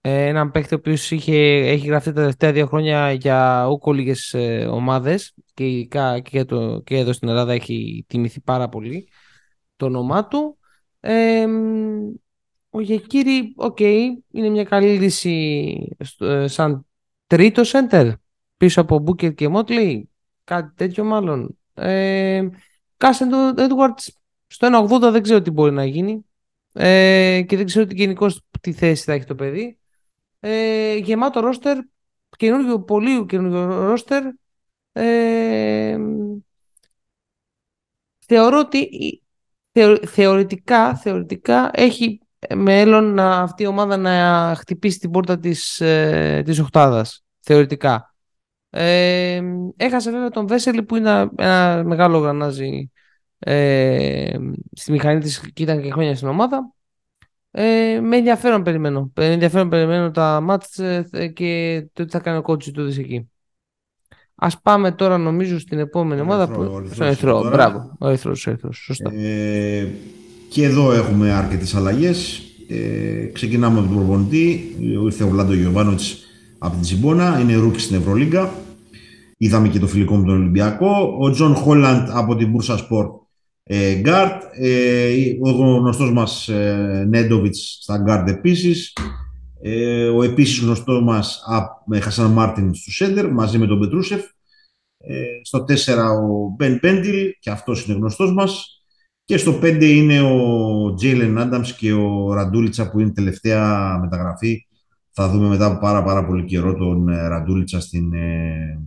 ε, έναν παίκτη ο οποίος έχει γραφτεί τα τελευταία δύο χρόνια για ούκο λίγες ε, ομάδες και, και, το, και εδώ στην Ελλάδα έχει τιμηθεί πάρα πολύ το όνομά του. Ε, ο Τζεκίρι, οκ, είναι μια καλή λύση ε, σαν τρίτο σέντερ πίσω από Μπούκερ και Μότλεϊ, κάτι τέτοιο μάλλον. Ε, Κάρσεν Έντουαρντς στο 1.80 δεν ξέρω τι μπορεί να γίνει ε, και δεν ξέρω τι γενικώ τι θέση θα έχει το παιδί. Ε, γεμάτο ρόστερ, καινούργιο, πολύ καινούργιο ρόστερ. Ε, θεωρώ ότι θεωρητικά, θεωρητικά έχει μέλλον να, αυτή η ομάδα να χτυπήσει την πόρτα της, ε, της οχτάδας. Θεωρητικά. Ε, έχασε βέβαια τον Βέσελη που είναι ένα μεγάλο γρανάζι ε, στη μηχανή της και ήταν και χρόνια στην ομάδα. Ε, με ενδιαφέρον περιμένω. Με ενδιαφέρον περιμένω τα μάτς ε, και το τι θα κάνει ο κότσι του εκεί. Α πάμε τώρα νομίζω στην επόμενη ομάδα. Που... Στον Ερυθρό. Μπράβο. Ο Ερυθρός. Σωστά. Ε, και εδώ έχουμε αρκετές αλλαγές. Ε, ξεκινάμε από τον προπονητή. Ήρθε ο Βλάντο Γιοβάνοβιτς από την Τσιμπόνα. Είναι ρούκι στην Ευρωλίγκα. Είδαμε και το φιλικό με τον Ολυμπιακό. Ο Τζον Χόλαντ από την Μπούρσα Σπορ ε, Γκαρντ. Ε, ο γνωστός μας ε, Νέντοβιτς στα γκαρντ επίσης. Ε, ο επίσης γνωστός μας με Χασάν Μάρτιν στο Σέντερ μαζί με τον Πετρούσεφ. Ε, στο 4 ο Μπεν Πέντιλ και αυτός είναι γνωστός μας. Και στο 5 είναι ο Τζέιλεν Άνταμς και ο Ραντούλιτσα που είναι τελευταία μεταγραφή. Θα δούμε μετά από πάρα, πάρα πολύ καιρό τον ε, Ραντούλιτσα στην, ε,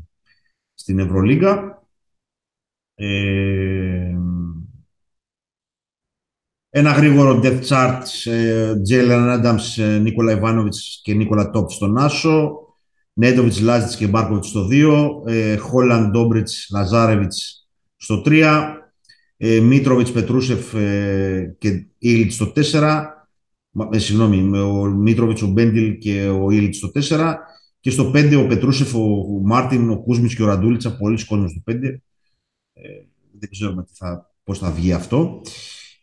στην Ευρωλίγα. Ε, ένα γρήγορο depth chart, Τζέιλεν Άνταμς, Νίκολα Ιβάνοβιτς και Νίκολα Τόπιτς στον Άσο. Νέντοβιτς, Λάζιτς και Μπάρκοβιτς στο 2. Χόλαντ, Ντόμπριτς, Λαζάρεβιτς στο 3. Ε, Μίτροβιτς, Πετρούσεφ ε, και Ίλιτς στο 4. Ε, συγγνώμη, με ο Μίτροβιτς, ο Μπεντίλ και ο Ίλιτς στο 4. Και στο 5 ο Πετρούσεφ, ο Μάρτιν, ο Κούσμιτς και ο Ραντούλιτσα. Πολύ κόσμο στο 5. Ε, δεν ξέρουμε τι θα, πώς θα βγει αυτό.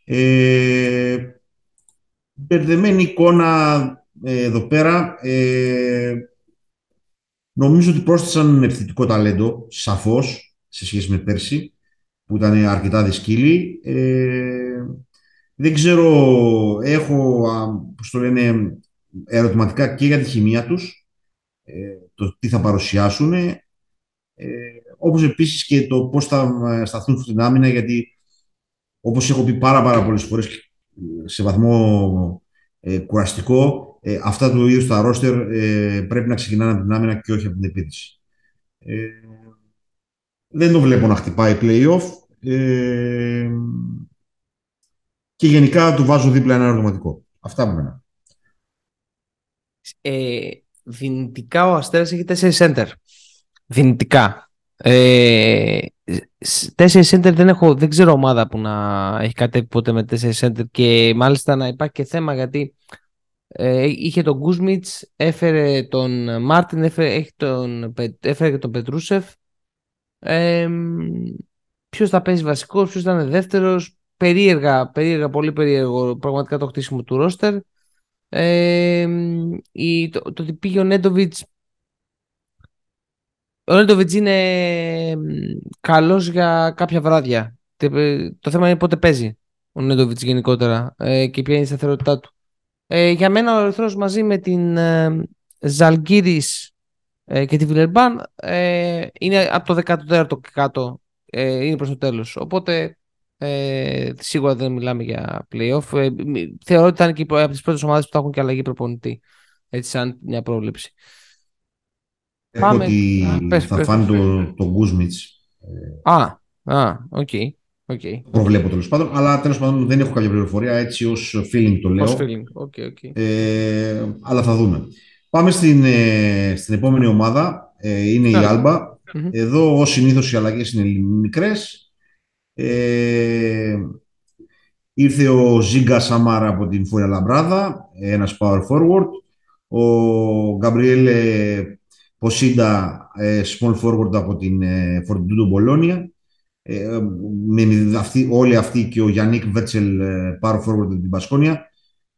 Ε, μπερδεμένη εικόνα ε, εδώ πέρα. Ε, νομίζω ότι πρόσθεσαν επιθετικό ταλέντο, σαφώς, σε σχέση με πέρσι που ήταν αρκετά δυσκύλοι. Ε, δεν ξέρω, έχω, πώς το λένε, ερωτηματικά και για τη χημεία τους, ε, το τι θα παρουσιάσουν, ε, όπως επίσης και το πώς θα σταθούν στην άμυνα, γιατί όπως έχω πει πάρα, πάρα πολλές φορές σε βαθμό ε, κουραστικό, ε, αυτά του είδους τα ρόστερ ε, πρέπει να ξεκινάνε από την άμυνα και όχι από την επίθεση. Ε, δεν το βλέπω να χτυπάει play-off. Ε, και γενικά του βάζω δίπλα ένα ερωτηματικό. Αυτά που μένα. Ε, δυνητικά ο Αστέρας έχει τέσσερις center. Δυνητικά. Ε, τέσσερις center δεν, έχω, δεν ξέρω ομάδα που να έχει κατέβει ποτέ με τέσσερις center και μάλιστα να υπάρχει και θέμα γιατί ε, είχε τον Γκούσμιτς, έφερε τον Μάρτιν, έφερε, έχει τον, έφερε και τον Πετρούσεφ. Ε, ποιος θα παίζει βασικός, ποιος θα είναι δεύτερος. Περίεργα, περίεργα, πολύ περίεργο πραγματικά το χτίσιμο του ρόστερ. Ε, η, το, το ότι πήγε ο Νέντοβιτς ο Νέντοβιτς είναι καλός για κάποια βράδια. Το θέμα είναι πότε παίζει ο Νέντοβιτς γενικότερα ε, και ποια είναι η σταθερότητά του. Ε, για μένα ο Ερυθρός μαζί με την ε, Ζαλγκύρης ε, και τη Βιλερμπάν ε, είναι από το 14ο και κάτω, ε, είναι προς το τέλος. Οπότε ε, σίγουρα δεν μιλάμε για playoff. Ε, θεωρώ ότι ήταν και από τις πρώτες ομάδες που θα έχουν και αλλαγή προπονητή. Έτσι σαν μια πρόβλεψη. Έχω Πάμε. ότι θα πες, φάνε το, το Κούσμιτς. Α, α, OK. Okay. Okay. Προβλέπω τέλος πάντων, αλλά τέλος πάντων δεν έχω κάποια πληροφορία. Έτσι ως feeling το λέω. Ως feeling. Okay, okay. Ε, αλλά θα δούμε. Πάμε στην, ε, στην επόμενη ομάδα. Ε, είναι η Άλμπα. Mm-hmm. Εδώ, ως συνήθως, οι αλλαγές είναι μικρές. Ε, ήρθε ο Ζίγκα Σαμάρα από την Φόρια Λαμπράδα, ένας power forward. Ο Γκαμπριέλ Ποσίντα, ε, small forward από την ε, Φορτιντούντο Μπολόνια. Ε, με αυτή, όλοι αυτοί και ο Γιάννικ Βέτσελ power forward από την Πασκόνια.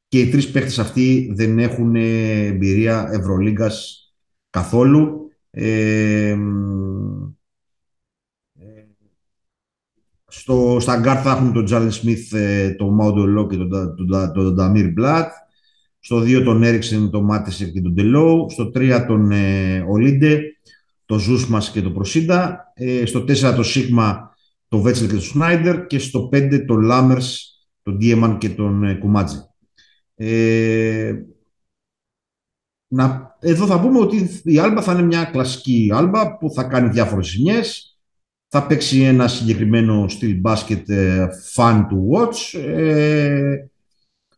Και οι τρεις παίχτες αυτοί δεν έχουν εμπειρία Ευρωλίγκας καθόλου. Ε, στο, στα γκαρντ θα έχουν τον Τζέιλεν Σμιθ, τον Μάοντο Λο και τον Ταμίρ Μπλατ. Στο 2 τον Έριξεν, τον Ματίσεκ και τον Ντελόου. Στο 3 τον ε, Ολίντε, τον Ζούσμας και τον Προσίντα. Ε, στο 4 το Σίκμα, τον Βέτσελ και τον Σνάιντερ. Και στο 5 τον Λάμερς, τον Ντίεμαν και τον ε, Κουμάτζε. Ε, να, εδώ θα πούμε ότι η Άλμπα θα είναι μια κλασική Άλμπα που θα κάνει διάφορες ζημιές. Θα παίξει ένα συγκεκριμένο στυλ μπάσκετ ε, fun to watch. Ε,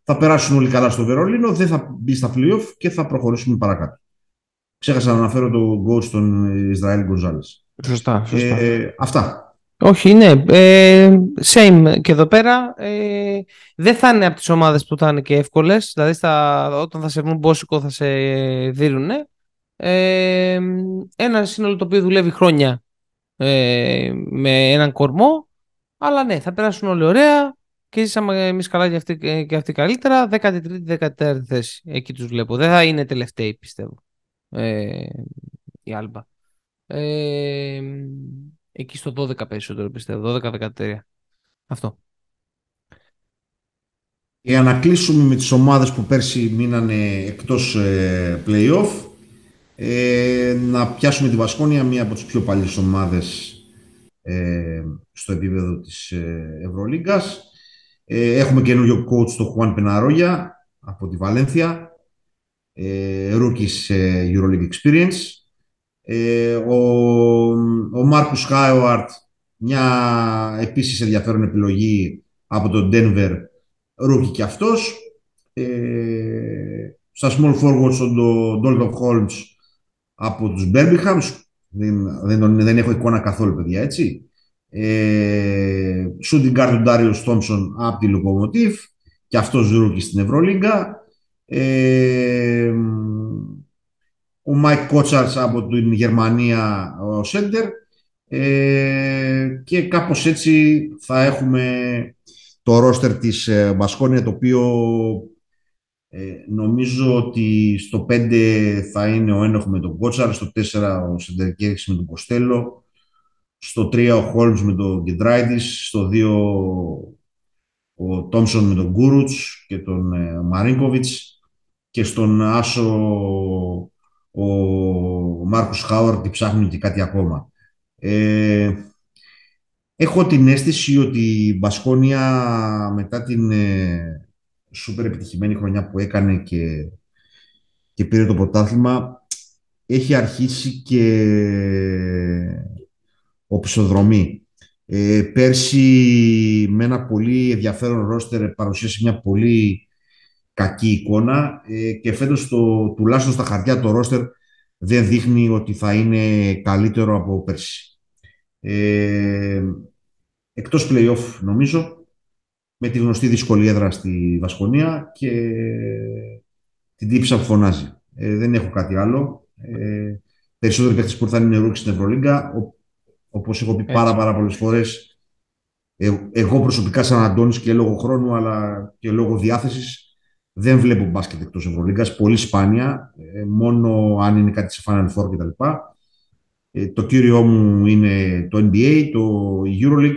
θα περάσουν όλοι καλά στο Βερολίνο, δεν θα μπει στα playoff και θα προχωρήσουμε παρακάτω. Ξέχασα να αναφέρω το γκολ στον Ισραήλ Γκοζάλη. Σωστά, σωστά. Ε, αυτά. Όχι, ναι. Ε, same και εδώ πέρα. Ε, δεν θα είναι από τις ομάδες που θα είναι και εύκολες. Δηλαδή στα, όταν θα σε βρουν μπόσικο θα σε δίνουν. Ε, ένα σύνολο το οποίο δουλεύει χρόνια ε, με έναν κορμό. Αλλά ναι, θα περάσουν όλοι ωραία και ζήσαμε εμείς καλά και αυτοί, και αυτοί καλύτερα. 13η-14η θέση. Εκεί τους βλέπω. Δεν θα είναι τελευταίοι, πιστεύω. Ε, η Άλμπα. Ε, εκεί στο 12 περισσότερο πιστεύω. 12-13. Αυτό. Για να κλείσουμε με τις ομάδες που πέρσι μείνανε εκτός ε, play-off, ε, να πιάσουμε τη Βασκόνια, μία από τις πιο παλιές ομάδες ε, στο επίπεδο της ε, Ευρωλίγκας. Ε, έχουμε καινούριο coach το Juan Πεναρόγια από τη Βαλένθια. Ε, rookies ε, Euroleague Experience. Ε, ο, ο Μάρκους Χάιουαρτ, μια επίσης ενδιαφέρον επιλογή από τον Denver, rookie και αυτός. Ε, στα small forwards ο Dalton Holmes από τους Birmingham. Δεν, δεν, δεν έχω εικόνα καθόλου, παιδιά, έτσι. Ε, shooting guard του Ντάριο Τόμψον από τη Lokomotiv και αυτός ρούκι στην Ευρωλίγκα. Ε, ο Μάικ Κότσαρ από την Γερμανία ο Σέντερ ε, και κάπως έτσι θα έχουμε το ρόστερ της ε, Μπασκόνια το οποίο ε, νομίζω ότι στο 5 θα είναι ο Ίνοκ με τον Κότσαρ, στο 4 ο Σεντεκέρσκις με τον Κοστέλο, στο 3 ο Χόλμς με τον Γκεντράιτης, στο 2 ο Τόμσον με τον Γκούρουτς και τον ε, Μαρίνκοβιτς και στον Άσο ο Μάρκος Χάουαρτ ψάχνουν και κάτι ακόμα. Ε, έχω την αίσθηση ότι η Μπασκόνια μετά την ε, σούπερ επιτυχημένη χρονιά που έκανε και, και πήρε το πρωτάθλημα έχει αρχίσει και οψοδρομή. Ε, πέρσι με ένα πολύ ενδιαφέρον ρόστερ παρουσίασε μια πολύ κακή εικόνα ε, και φέτος το, τουλάχιστον στα χαρτιά το ρόστερ δεν δείχνει ότι θα είναι καλύτερο από πέρσι. Ε, εκτός play-off νομίζω με τη γνωστή δυσκολία έδρα στη Βασκονία και την τύψα που φωνάζει. Ε, δεν έχω κάτι άλλο. Ε, περισσότεροι παίχτες που ήρθαν είναι ρούκοι στην Ευρωλίγκα. Όπως έχω πει πάρα, πάρα πολλές φορές, ε, εγώ προσωπικά σαν Αντώνης και λόγω χρόνου αλλά και λόγω διάθεσης δεν βλέπω μπάσκετ εκτός Ευρωλίγκας, πολύ σπάνια, ε, μόνο αν είναι κάτι σε Final Four κτλ. Ε, το κύριό μου είναι το NBA, το EuroLeague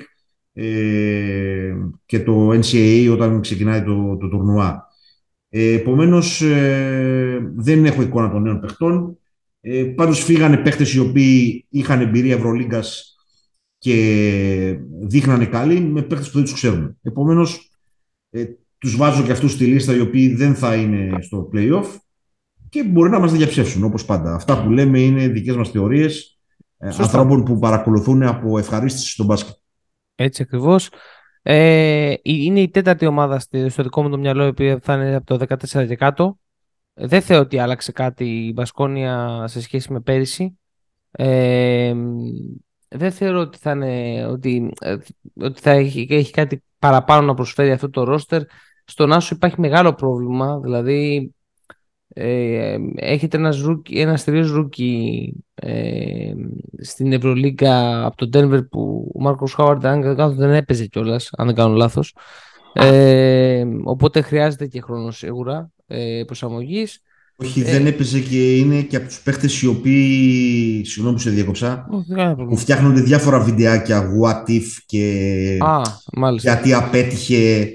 ε, και το NCAA όταν ξεκινάει το, το τουρνουά. Ε, επομένως, ε, δεν έχω εικόνα των νέων παιχτών. Ε, πάντως φύγανε παίχτες οι οποίοι είχαν εμπειρία Ευρωλίγκας και δείχνανε καλή με παίχτες που δεν τους ξέρουν. Επομένως, ε, τους βάζω και αυτούς στη λίστα οι οποίοι δεν θα είναι στο play-off και μπορεί να μας διαψεύσουν όπως πάντα. Αυτά που λέμε είναι δικές μας θεωρίες ε, ανθρώπων που παρακολουθούν από ευχαρίστηση στον μπάσκετ. Έτσι ακριβώς. Ε, είναι η τέταρτη ομάδα στο δικό μου το μυαλό, η οποία θα είναι από το 14 και κάτω. Δεν θεωρώ ότι άλλαξε κάτι η Μπασκόνια σε σχέση με πέρυσι. Ε, δεν θεωρώ ότι θα, είναι, ότι, ε, ότι θα έχει, έχει κάτι παραπάνω να προσφέρει αυτό το ρόστερ. Στον Άσο υπάρχει μεγάλο πρόβλημα, δηλαδή ε, έρχεται ένας, rookie, ένας τελείως rookie ε, στην Ευρωλίγκα από τον Denver που ο Μάρκος Χάουαρντ αν δεν έπαιζε κιόλας, αν δεν κάνω λάθος. Ε, οπότε χρειάζεται και χρόνος σίγουρα ε, προσαρμογής. Όχι, δεν έπαιζε και είναι και από τους παίχτες οι οποίοι, συγγνώμη που σε διέκοψα, που φτιάχνονται διάφορα βιντεάκια, what if και Α, γιατί απέτυχε,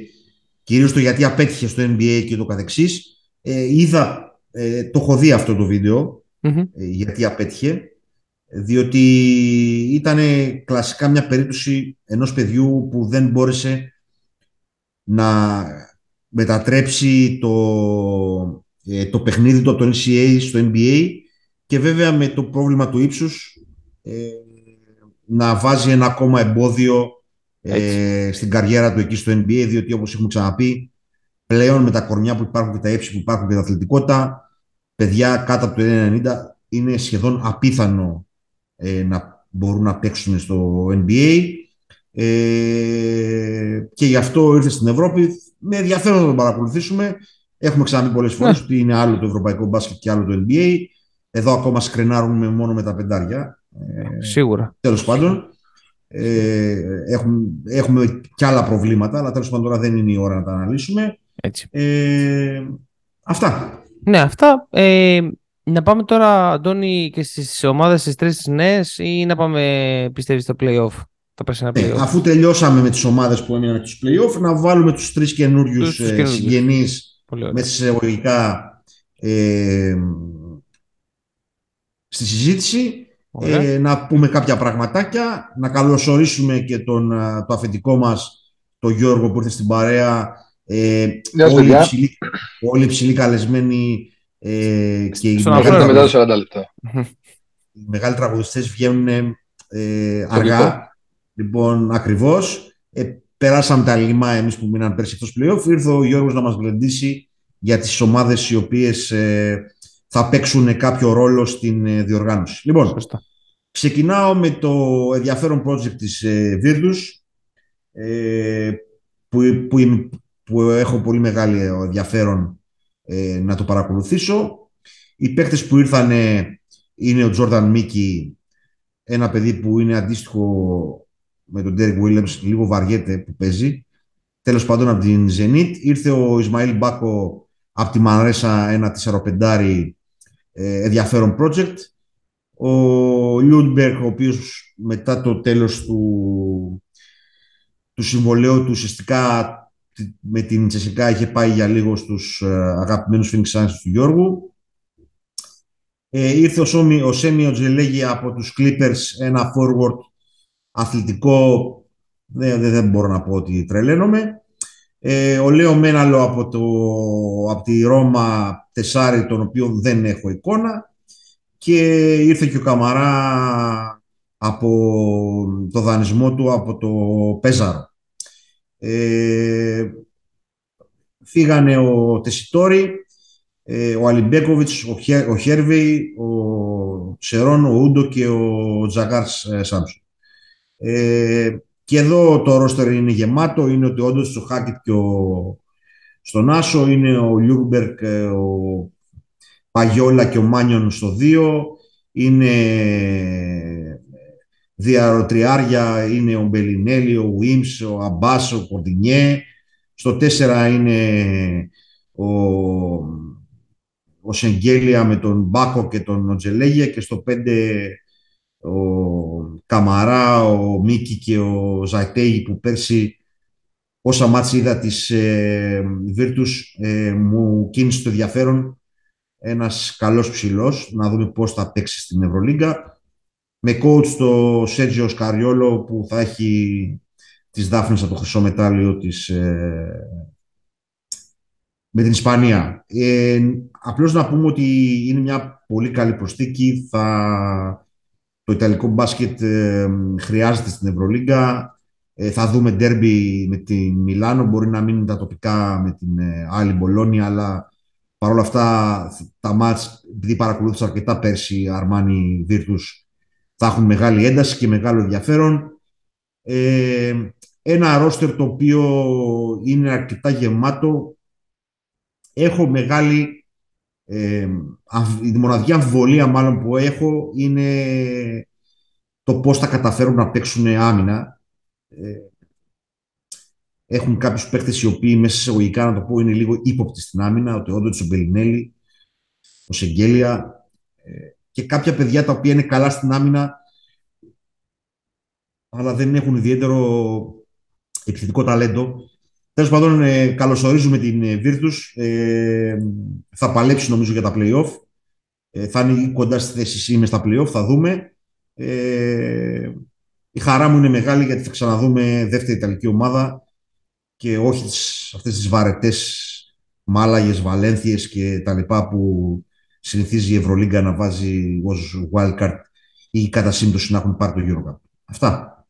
κυρίως το γιατί απέτυχε στο NBA και το καθεξής. Ε, είδα, ε, το έχω δει αυτό το βιντεο ε, γιατί απέτυχε, διότι ήταν κλασικά μια περίπτωση ενός παιδιού που δεν μπόρεσε να μετατρέψει το, ε, το παιχνίδι του από το NCAA στο NBA και βέβαια με το πρόβλημα του ύψους να βάζει ένα ακόμα εμπόδιο στην καριέρα του εκεί στο NBA διότι όπως έχουμε ξαναπεί πλέον με τα κορμιά που υπάρχουν και τα έψη που υπάρχουν και τα αθλητικότητα παιδιά κάτω από το 1,90 είναι σχεδόν απίθανο ε, να μπορούν να παίξουν στο NBA ε, και γι' αυτό ήρθε στην Ευρώπη. Με ενδιαφέρον να τον παρακολουθήσουμε. Έχουμε ξαναπεί πολλές φορές ναι. ότι είναι άλλο το ευρωπαϊκό μπάσκετ και άλλο το NBA. Εδώ ακόμα σκρενάρουμε μόνο με τα πεντάρια. Ε, Σίγουρα. Τέλος πάντων. Ε, έχουμε, έχουμε και άλλα προβλήματα, αλλά τέλος πάντων τώρα δεν είναι η ώρα να τα αναλύσουμε. Έτσι. Ε, αυτά. Ναι, αυτά. Ε, να πάμε τώρα, Αντώνη, και στις ομάδες τις τρεις τις νέες ή να πάμε, πιστεύεις, στο play-off, τα περσινά ναι, play-off. αφού τελειώσαμε με τις ομάδες που έμειναν τους play-off, να βάλουμε τους τρεις καινούριους ε, συγγενείς μέσα σε εισαγωγικά ε, στη συζήτηση. Ε, να πούμε κάποια πραγματάκια, να καλωσορίσουμε και τον, το αφεντικό μας, τον Γιώργο που ήρθε στην παρέα ε, όλοι, υψηλοί, όλοι υψηλοί καλεσμένοι ε, και οι μεγάλοι, μετά 40 λεπτά. οι μεγάλοι τραγουδιστές βγαίνουν ε, αργά. Λοιπόν, ακριβώς. Ε, περάσαμε τα λιμά εμείς που μείναν πέρσι εκτός πλέον. Ήρθε ο Γιώργος να μας γλεντήσει για τις ομάδες οι οποίες ε, θα παίξουν κάποιο ρόλο στην ε, διοργάνωση. Λοιπόν, ξεκινάω με το ενδιαφέρον project της ε, Virtus, ε, που, που, που έχω πολύ μεγάλη ενδιαφέρον ε, να το παρακολουθήσω. Οι παίκτες που ήρθαν είναι ο Τζόρνταν Μίκη, ένα παιδί που είναι αντίστοιχο με τον Ντέρικ Williams, λίγο βαριέται που παίζει. Τέλος πάντων από την Zenit. Ήρθε ο Ισμαήλ Μπάκο από τη Μανρέσα, ένα 4-5 ε, ενδιαφέρον project. Ο Λιούντμπεργκ, ο οποίος μετά το τέλος του, του συμβολέου του ουσιαστικά με την Τσεσικά είχε πάει για λίγο στους ε, αγαπημένους Phoenix Suns του Γιώργου. Ε, ήρθε ο, Σόμι, ο Σέμι Οτζελέγη από τους Clippers, ένα forward αθλητικό, δεν, δεν, μπορώ να πω ότι τρελαίνομαι. Ε, ο Λέο Μέναλο από, το, από τη Ρώμα Τεσάρι, τον οποίο δεν έχω εικόνα. και ήρθε και ο Καμαρά από το δανεισμό του από το Πέζαρο. Ε, φύγανε ο Τεσιτόρη, ε, ο Αλιμπέκοβιτς, ο, Χέ, ο Χέρβεϊ, ο Σερών, ο Ούντο και ο Τζαγκάρς ε, Σάμψον. Ε, και εδώ το ρόστερ είναι γεμάτο, είναι ότι όντως ο Χάκετ και ο, στον Άσο, είναι ο Λούντμπεργκ, ο Παγιόλα και ο Μάνιον στο 2, είναι δυαροτριάρια, είναι ο Μπελινέλη, ο Γουίμς, ο Αμπάς, ο Κορδινιέ, στο 4 είναι ο, ο Σενγκέλια με τον Μπάκο και τον Οτζελέι και στο 5 ο Καμαρά, ο Μίκη και ο Ζαϊτέγι που πέρσι όσα μάτς είδα της ε, Βίρτους ε, μου κίνησε το ενδιαφέρον. Ένας καλός ψηλός, να δούμε πώς θα παίξει στην Ευρωλίγκα. Με coach το Σέργιο Σκαριόλο που θα έχει τις δάφνες από το χρυσό μετάλλιο της, ε, με την Ισπανία. Ε, απλώς να πούμε ότι είναι μια πολύ καλή προστίκη. Θα, το Ιταλικό μπάσκετ ε, χρειάζεται στην Ευρωλίγκα. Ε, θα δούμε ντέρμπι με την Μιλάνο. Μπορεί να μείνουν τα τοπικά με την ε, άλλη Μπολόνια, αλλά Παρ' όλα αυτά, τα μάτς, επειδή παρακολούθησα αρκετά πέρσι Αρμάνι Βίρτους, θα έχουν μεγάλη ένταση και μεγάλο ενδιαφέρον. Ε, ένα ρόστερ το οποίο είναι αρκετά γεμάτο. Έχω μεγάλη... Ε, η μοναδική αμφιβολία μάλλον που έχω είναι το πώς θα καταφέρουν να παίξουν άμυνα. Ε, έχουν κάποιους παίχτε οι οποίοι μέσα εισαγωγικά, να το πω, είναι λίγο ύποπτοι στην άμυνα. Ο Τεόντο, ο Μπελινέλη, ο Σεγγέλια ε, και κάποια παιδιά τα οποία είναι καλά στην άμυνα, αλλά δεν έχουν ιδιαίτερο επιθετικό ταλέντο. Τέλος πάντων, ε, καλωσορίζουμε την ε, Virtus. Ε, θα παλέψει νομίζω για τα playoff. Ε, θα είναι κοντά στη θέση είμαι στα playoff, θα δούμε. Ε, η χαρά μου είναι μεγάλη γιατί θα ξαναδούμε δεύτερη Ιταλική ομάδα και όχι τις, αυτές τις βαρετές Μάλαγες, Βαλένθιες και τα λοιπά που συνηθίζει η Ευρωλίγκα να βάζει ως wildcard ή κατά σύμπτωση να έχουν πάρει το Eurocup. Αυτά.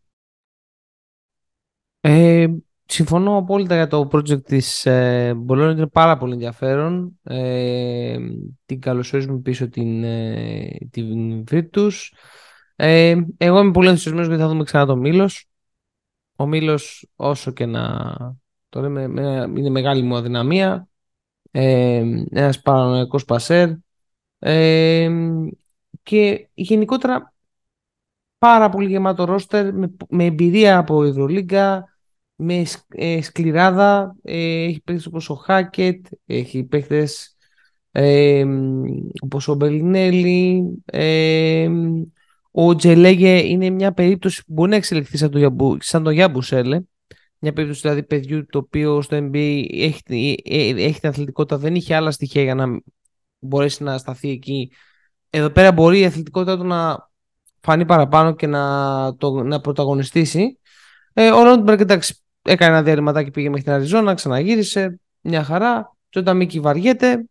Ε, συμφωνώ απόλυτα για το project της ε, είναι πάρα πολύ ενδιαφέρον. Ε, την καλωσορίζουμε πίσω την, ε, την Virtus. Ε, εγώ είμαι πολύ ενθουσιασμένος γιατί θα δούμε ξανά τον Μήλος. Ο Μήλος όσο και να το λέμε, είναι μεγάλη μου αδυναμία. Ε, ένας παρανοϊκός πασέρ. Ε, και γενικότερα πάρα πολύ γεμάτο ρόστερ με, με εμπειρία από Ευρωλίγκα, με ε, σκληράδα. Ε, έχει παίχτες όπως ο Χάκετ, έχει παίχτες ε, όπως ο Μπελινέλη. Ε, ο Τζελέγε είναι μια περίπτωση που μπορεί να εξελιχθεί σαν το, σαν το Γιάμπουσέλε μια περίπτωση δηλαδή παιδιού το οποίο στο NBA έχει, ε, έχει την αθλητικότητα, δεν είχε άλλα στοιχεία για να μπορέσει να σταθεί εκεί. Εδώ πέρα μπορεί η αθλητικότητα του να φανεί παραπάνω και να, το, να πρωταγωνιστήσει. Ε, ο Ρόντμπεργκ εντάξει, έκανε ένα διαρρηματάκι, πήγε μέχρι την Αριζόνα, ξαναγύρισε, μια χαρά. Τζόντα Μίκη βαριέται.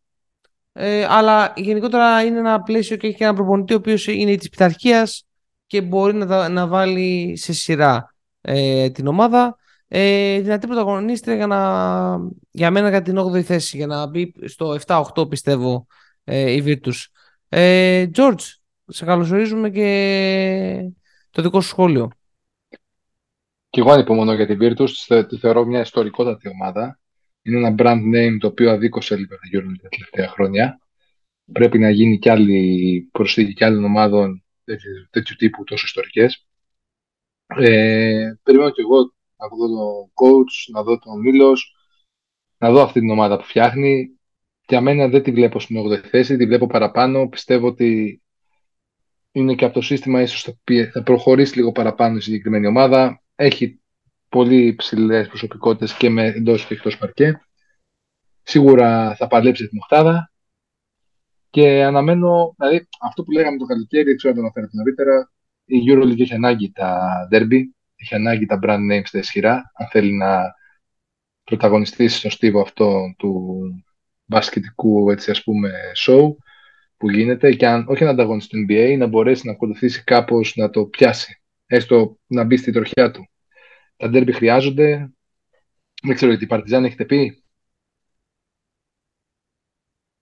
Ε, αλλά γενικότερα είναι ένα πλαίσιο και έχει και ένα προπονητή ο οποίος είναι της πειθαρχίας και μπορεί να, να βάλει σε σειρά ε, την ομάδα ε, δυνατή πρωταγωνίστρια για, να, για μένα για την 8η θέση, για να μπει στο 7-8 πιστεύω ε, η Virtus. Ε, George, σε καλωσορίζουμε και το δικό σου σχόλιο. Και εγώ ανυπομονώ για την Virtus, τη θεωρώ μια ιστορικότατη ομάδα. Είναι ένα brand name το οποίο αδίκωσε λίγο τα Euro τα τελευταία χρόνια. Πρέπει να γίνει κι άλλη προσθήκη κι άλλων ομάδων τέτοιου, τέτοιου τύπου τόσο ιστορικές. Ε, περιμένω κι εγώ να δω τον coach, να δω τον Μήλος, να δω αυτή την ομάδα που φτιάχνει. Για μένα δεν τη βλέπω στην 8η θέση, τη βλέπω παραπάνω. Πιστεύω ότι είναι και από το σύστημα ίσως θα προχωρήσει λίγο παραπάνω η συγκεκριμένη ομάδα. Έχει πολύ ψηλές προσωπικότητες και με εντός και εκτός παρκέ. Σίγουρα θα παλέψει την οχτάδα. Και αναμένω, δηλαδή αυτό που λέγαμε το καλοκαίρι, δεν ξέρω αν το αναφέρατε νωρίτερα, η EuroLeague έχει ανάγκη τα derby έχει ανάγκη τα brand names στα ισχυρά, αν θέλει να πρωταγωνιστήσει στον στίβο αυτό του μπασκετικού έτσι ας πούμε show που γίνεται και αν όχι να ανταγωνίσει το NBA, να μπορέσει να ακολουθήσει κάπως να το πιάσει. Έστω να μπει στη τροχιά του. Τα ντέρμπι χρειάζονται. Δεν ξέρω γιατί η Παρτιζάν έχετε πει;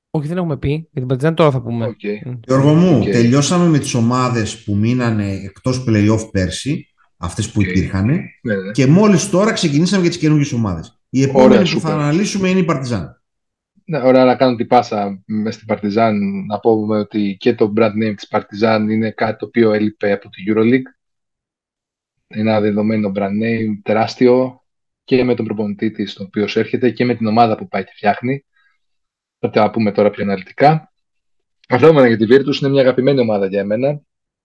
Όχι, δεν έχουμε πει. Για την Παρτιζάν τώρα θα πούμε. Okay. Γιώργο μου, okay. τελειώσαμε με τις ομάδες που μείνανε εκτός play-off πέρσι, αυτές που okay. υπήρχαν, ναι, ναι. και μόλις τώρα ξεκινήσαμε για τις καινούργιες ομάδες. Η επόμενη Ωραία, που θα αναλύσουμε είναι η Παρτιζάν. Ναι, ωραία να κάνω την πάσα μέσα στην Παρτιζάν να πούμε ότι και το brand name της Παρτιζάν είναι κάτι το οποίο έλειπε από τη EuroLeague. Είναι ένα δεδομένο brand name τεράστιο και με τον προπονητή της, ο οποίο έρχεται και με την ομάδα που πάει και φτιάχνει. Θα τα πούμε τώρα πιο αναλυτικά. Αυτό για τη Virtus είναι μια αγαπημένη ομάδα για μένα.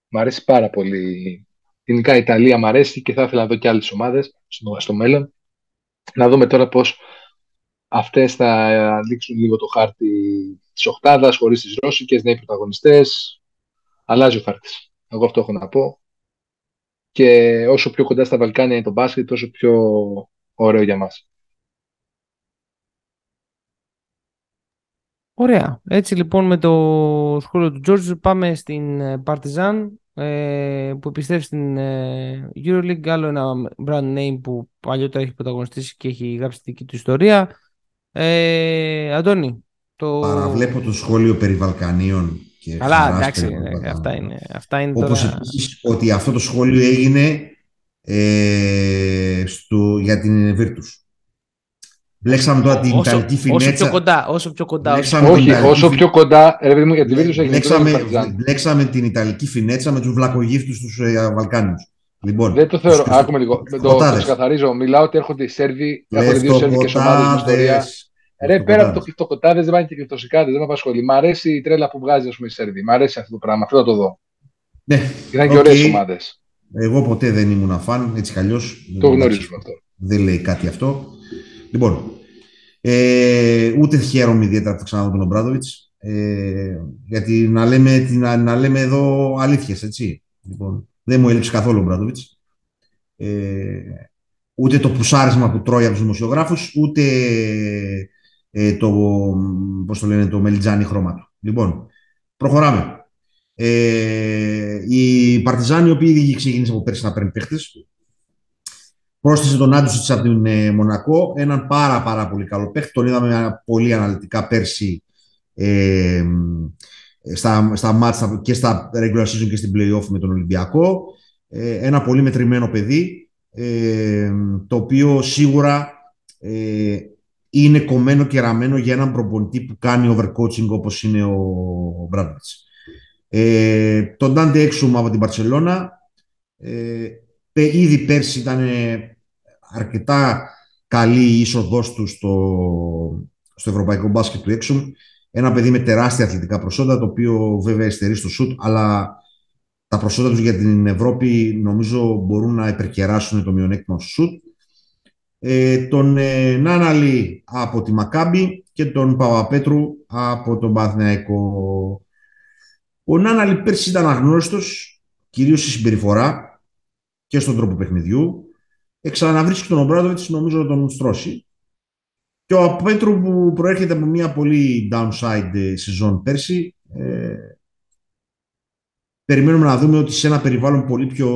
Μ' αρέσει πάρα πολύ. Γενικά η Ιταλία μου αρέσει και θα ήθελα να δω και άλλες ομάδες στο, στο μέλλον. Να δούμε τώρα πώς αυτές θα δείξουν λίγο το χάρτη της Οχτάδα χωρίς τις Ρώσικες, νέοι πρωταγωνιστές. Αλλάζει ο χάρτης. Εγώ αυτό έχω να πω. Και όσο πιο κοντά στα Βαλκάνια είναι το μπάσκετ, τόσο πιο ωραίο για μας. Ωραία. Έτσι λοιπόν με το σχόλιο του Τζόρτζ πάμε στην Παρτιζάν ε, που επιστρέφει στην ε, EuroLeague. Άλλο ένα brand name που παλιότερα έχει πρωταγωνιστήσει και έχει γράψει τη δική του ιστορία. Ε, Αντώνη. Το... Παραβλέπω το σχόλιο περί Βαλκανίων και Καλά, εντάξει, ναι, αυτά είναι, αυτά είναι Όπως τώρα... επίσης ότι αυτό το σχόλιο έγινε ε, στο, για την Virtus. Μπλέξαμε τώρα την όσο, Ιταλική Φινέτσα. Όσο πιο κοντά. Όσο πιο κοντά. Μπλέξαμε Όχι, Ιταλική... όσο πιο κοντά. Ρε, μου, για την Virtus έγινε μπλέξαμε, μπλέξαμε την Ιταλική Φινέτσα με τους βλακογύφτους τους ε, Βαλκάνιους. Λοιπόν, δεν το θεωρώ. Άκουμε λίγο. Το, το ξεκαθαρίζω. Μιλάω ότι έρχονται οι Σέρβοι. Έρχονται δύο Σέρβικε ομάδε στην ιστορία. Ρε, πέρα από το κλειπτοκοτάδε δεν πάνε και κλειπτοσικάδε, δεν με απασχολεί. Μ' αρέσει η τρέλα που βγάζει, ας πούμε, η Σέρβη. Μ' αρέσει αυτό το πράγμα. Αυτό θα το δω. Ναι. Ήταν και ωραίες ομάδες. Εγώ ποτέ δεν ήμουν φαν, έτσι κι αλλιώς. Το γνωρίζουμε αυτό. Δεν λέει κάτι αυτό. Λοιπόν, ε, ούτε χαίρομαι ιδιαίτερα που ξαναδώ τον Ομπράδοβιτ. Ε, γιατί να λέμε, να, να λέμε εδώ αλήθειες, έτσι. Λοιπόν, δεν μου έλειψε καθόλου ο Ομπράδοβιτ. Ε, ούτε το πουσάρισμα που τρώει από τους δημοσιογράφους, ούτε ε, το, πώς το λένε, το μελιτζάνι χρώμα του. Λοιπόν, προχωράμε. Ε, η Παρτιζάνη, η οποία ήδη ξεκίνησε από πέρσι να παίρνει παίχτες, πρόσθεσε τον Άντουσιτς από την ε, Μονακό, έναν πάρα πάρα πολύ καλό παίχτη. Τον είδαμε πολύ αναλυτικά πέρσι ε, στα, στα μάτια και στα regular season και στην play-off με τον Ολυμπιακό. Ε, ένα πολύ μετρημένο παιδί, ε, το οποίο σίγουρα ε, είναι κομμένο και ραμμένο για έναν προπονητή που κάνει overcoaching όπως είναι ο, ο Ε, τον Ντάντε Έξουμ από την Παρσελώνα ε, ήδη πέρσι ήταν αρκετά καλή η είσοδός του στο, στο ευρωπαϊκό μπάσκετ του Έξουμ. Ένα παιδί με τεράστια αθλητικά προσόντα, το οποίο βέβαια εστερεί στο σουτ, αλλά τα προσόντα τους για την Ευρώπη νομίζω μπορούν να υπερκεράσουν το μειονέκτημα στο σουτ ε, τον ε, Νάναλη από τη Μακάμπη και τον Παπαπέτρου από τον Παθηναϊκό. Ο Νάναλη πέρσι ήταν αγνώριστος, κυρίως στη συμπεριφορά και στον τρόπο παιχνιδιού. Εξαναβρίσκει τον Ομπράδοβιτς, νομίζω να τον στρώσει. Και ο Παπαπέτρου που προέρχεται από μια πολύ downside σεζόν πέρσι, ε, περιμένουμε να δούμε ότι σε ένα περιβάλλον πολύ πιο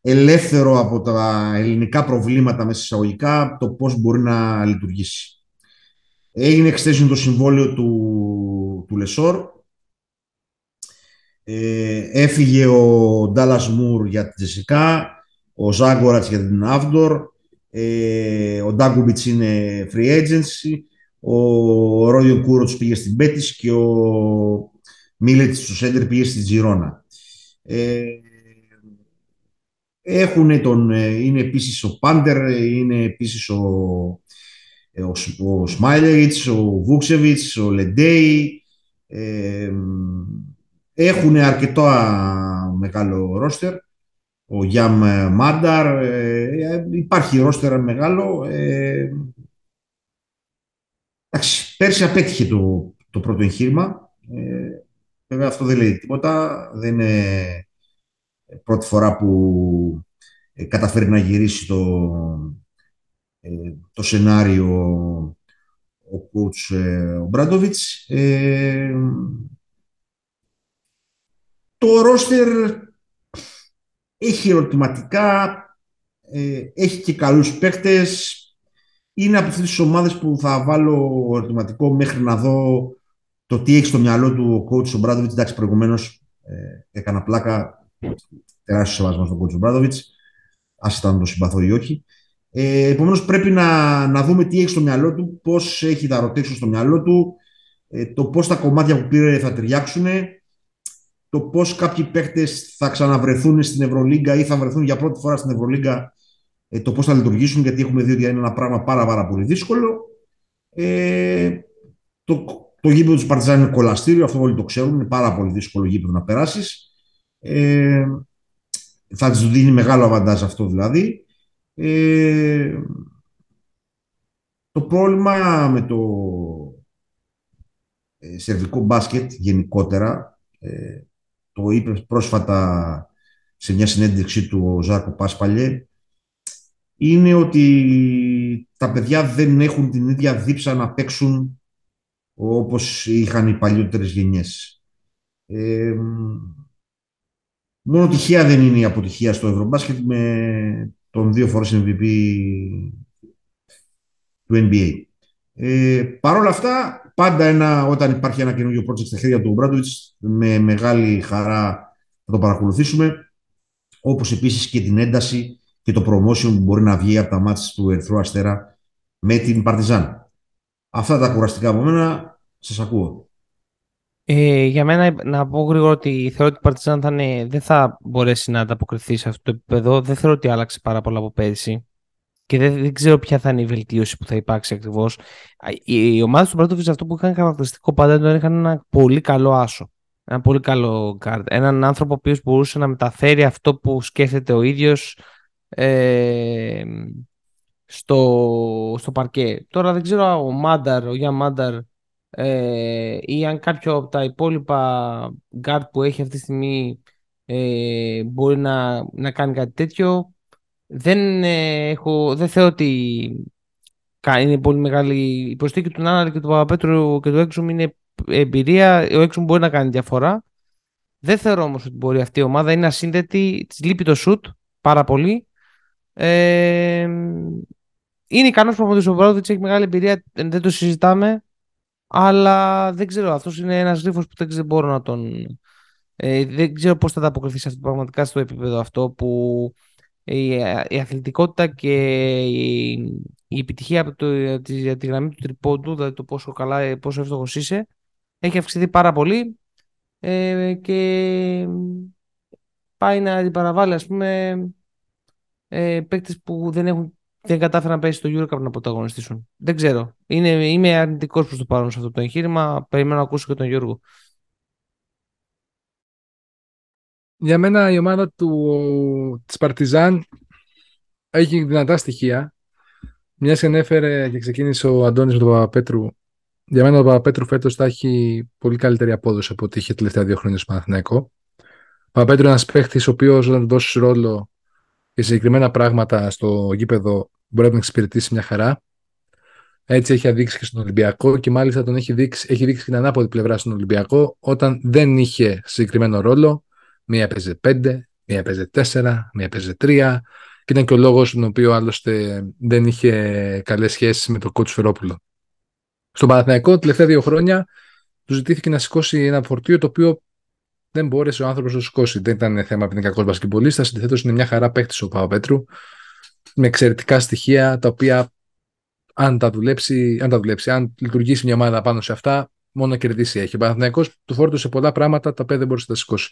ελεύθερο από τα ελληνικά προβλήματα μέσα εισαγωγικά το πώς μπορεί να λειτουργήσει. Έγινε extension το συμβόλαιο του, του Λεσόρ. Ε, έφυγε ο Ντάλλας Μουρ για την Τζεσικά, ο Ζάγκορατς για την Αύντορ, ε, ο Ντάγκουμπιτς είναι free agency, ο Ρόδιο Κούροτς πήγε στην Πέτης και ο Μίλετς στο Σέντερ πήγε στη Τζιρόνα. Ε, έχουν τον, ε, είναι επίσης ο Πάντερ, είναι επίσης ο, ε, ο, ο Σμάιλεριτς, ο Βούξεβιτς, ο Λεντέι. Ε, έχουν αρκετό μεγάλο ρόστερ. Ο Γιάμ Μάνταρ. Ε, υπάρχει ρόστερ μεγάλο. Ε, εντάξει, πέρσι απέτυχε το, το πρώτο εγχείρημα. Ε, βέβαια αυτό δεν λέει τίποτα. Δεν είναι πρώτη φορά που ε, καταφέρει να γυρίσει το, ε, το σενάριο ο coach ε, ο Μπράντοβιτς. Ε, το ρόστερ έχει ερωτηματικά, ε, έχει και καλούς παίκτες. Είναι από αυτές τις ομάδες που θα βάλω ερωτηματικό μέχρι να δω το τι έχει στο μυαλό του ο coach ο Μπράντοβιτς. Εντάξει, προηγουμένως ε, έκανα πλάκα, τεράστιος σεβασμός στον coach ο Μπράντοβιτς, ας ήταν το συμπαθώ ή όχι. Ε, Επομένως, πρέπει να, να δούμε τι έχει στο μυαλό του, πώς έχει τα ρωτήσω στο μυαλό του, ε, το πώς τα κομμάτια που πήρε θα ταιριάξουν, το πώς κάποιοι παίκτες θα ξαναβρεθούν στην Ευρωλίγκα ή θα βρεθούν για πρώτη φορά στην Ευρωλίγκα, ε, το πώς θα λειτουργήσουν, γιατί έχουμε δει ότι είναι ένα πράγμα πάρα, πάρα πολύ δύσκολο. Ε, το, το γήπεδο του Παρτιζάν είναι κολαστήριο, αυτό όλοι το ξέρουν, είναι πάρα πολύ δύσκολο γήπεδο να περάσεις. Ε, θα της δίνει μεγάλο αβαντάζ αυτό δηλαδή. Ε, το πρόβλημα με το ε, σερβικό μπάσκετ γενικότερα, ε, το είπε πρόσφατα σε μια συνέντευξή του ο Ζάρκο Πάσπαλιε, είναι ότι τα παιδιά δεν έχουν την ίδια δίψα να παίξουν όπως είχαν οι παλιότερες γενιές. Ε, μόνο τυχαία δεν είναι η αποτυχία στο Ευρωμπάσκετ με τον δύο φορές MVP του NBA. Ε, Παρ' όλα αυτά, πάντα ένα, όταν υπάρχει ένα καινούργιο project στα χέρια του Μπράντοβιτς, με μεγάλη χαρά θα το παρακολουθήσουμε, όπως επίσης και την ένταση και το promotion που μπορεί να βγει από τα μάτια του Ερθρού Αστέρα με την Παρτιζάν. Αυτά τα κουραστικά από μένα, σας ακούω. Ε, για μένα να πω γρήγορα ότι θεωρώ ότι η Παρτιζάν θα δεν θα μπορέσει να ανταποκριθεί σε αυτό το επίπεδο. Δεν θεωρώ ότι άλλαξε πάρα πολλά από πέρυσι. Και δεν, δεν ξέρω ποια θα είναι η βελτίωση που θα υπάρξει ακριβώς. Οι, οι ομάδε του Μπράτοβιτ αυτό που είχαν χαρακτηριστικό πάντα ήταν είχαν ένα πολύ καλό άσο. Ένα πολύ καλό κάρτ. Έναν άνθρωπο ο οποίος μπορούσε να μεταφέρει αυτό που σκέφτεται ο ίδιος ε, στο, στο παρκέ. Τώρα δεν ξέρω ο Μάνταρ, ο Γιά Μάνταρ, ε, ή αν κάποιο από τα υπόλοιπα guard που έχει αυτή τη στιγμή ε, μπορεί να, να κάνει κάτι τέτοιο. Δεν, ε, έχω, δεν θεωρώ ότι είναι πολύ μεγάλη η προσθήκη του Νάνα και του Παπαπέτρου και του Έξουμ είναι εμπειρία. Ο Έξουμ μπορεί να κάνει διαφορά. Δεν θεωρώ όμως ότι μπορεί αυτή η ομάδα. Είναι ασύνδετη. Της λείπει το σουτ πάρα πολύ. Ε, είναι ικανός προπονητής ο Μπρόδιτ, έχει μεγάλη εμπειρία. Δεν το συζητάμε. Αλλά δεν ξέρω, αυτός είναι ένας γρίφο που δεν μπορώ να τον. Ε, δεν ξέρω πώς θα ανταποκριθεί σε αυτό πραγματικά στο επίπεδο αυτό που η, η αθλητικότητα και η, η επιτυχία από το, της, τη γραμμή του τριπόντου, δηλαδή το πόσο καλά, πόσο εύστοχος είσαι, έχει αυξηθεί πάρα πολύ ε, και πάει να αντιπαραβάλει ας πούμε ε, παίκτες που δεν έχουν δεν κατάφεραν να πέσει στο Eurocup να πρωταγωνιστήσουν. Δεν ξέρω. Είναι, είμαι αρνητικός προς το παρόν σε αυτό το εγχείρημα. Περιμένω να ακούσω και τον Γιώργο. Για μένα η ομάδα του, της Παρτιζάν έχει δυνατά στοιχεία. Μιας και ανέφερε και ξεκίνησε ο Αντώνης με τον Παπαπέτρου. Για μένα ο Παπαπέτρου φέτος θα έχει πολύ καλύτερη απόδοση από ό,τι είχε τελευταία δύο χρόνια στο Παναθηναϊκό. Ο Παπαπέτρου είναι ένας παίχτη ο οποίος όταν δώσεις ρόλο και συγκεκριμένα πράγματα στο γήπεδο μπορεί να τον εξυπηρετήσει μια χαρά. Έτσι έχει δείξει και στον Ολυμπιακό και μάλιστα τον έχει δείξει, έχει δείξει την ανάποδη πλευρά στον Ολυμπιακό όταν δεν είχε συγκεκριμένο ρόλο. Μία παίζει 5, μία παίζει 4, μία παίζει 3 και ήταν και ο λόγος τον οποίο άλλωστε δεν είχε καλές σχέσεις με τον κότσου Φερόπουλο. Στον Παναθηναϊκό, τελευταία δύο χρόνια, του ζητήθηκε να σηκώσει ένα φορτίο το οποίο δεν μπόρεσε ο άνθρωπος να το σηκώσει. Δεν ήταν θέμα επειδή είναι κακός μπασκετμπολίστας. Αντιθέτω, είναι μια χαρά παίχτη ο Παπαπέτρου με εξαιρετικά στοιχεία τα οποία αν τα δουλέψει, αν, τα δουλέψει, αν λειτουργήσει μια ομάδα πάνω σε αυτά, μόνο κερδίσει έχει. Ο Παναθηναϊκός του φόρτωσε πολλά πράγματα τα οποία δεν μπορούσε να τα σηκώσει.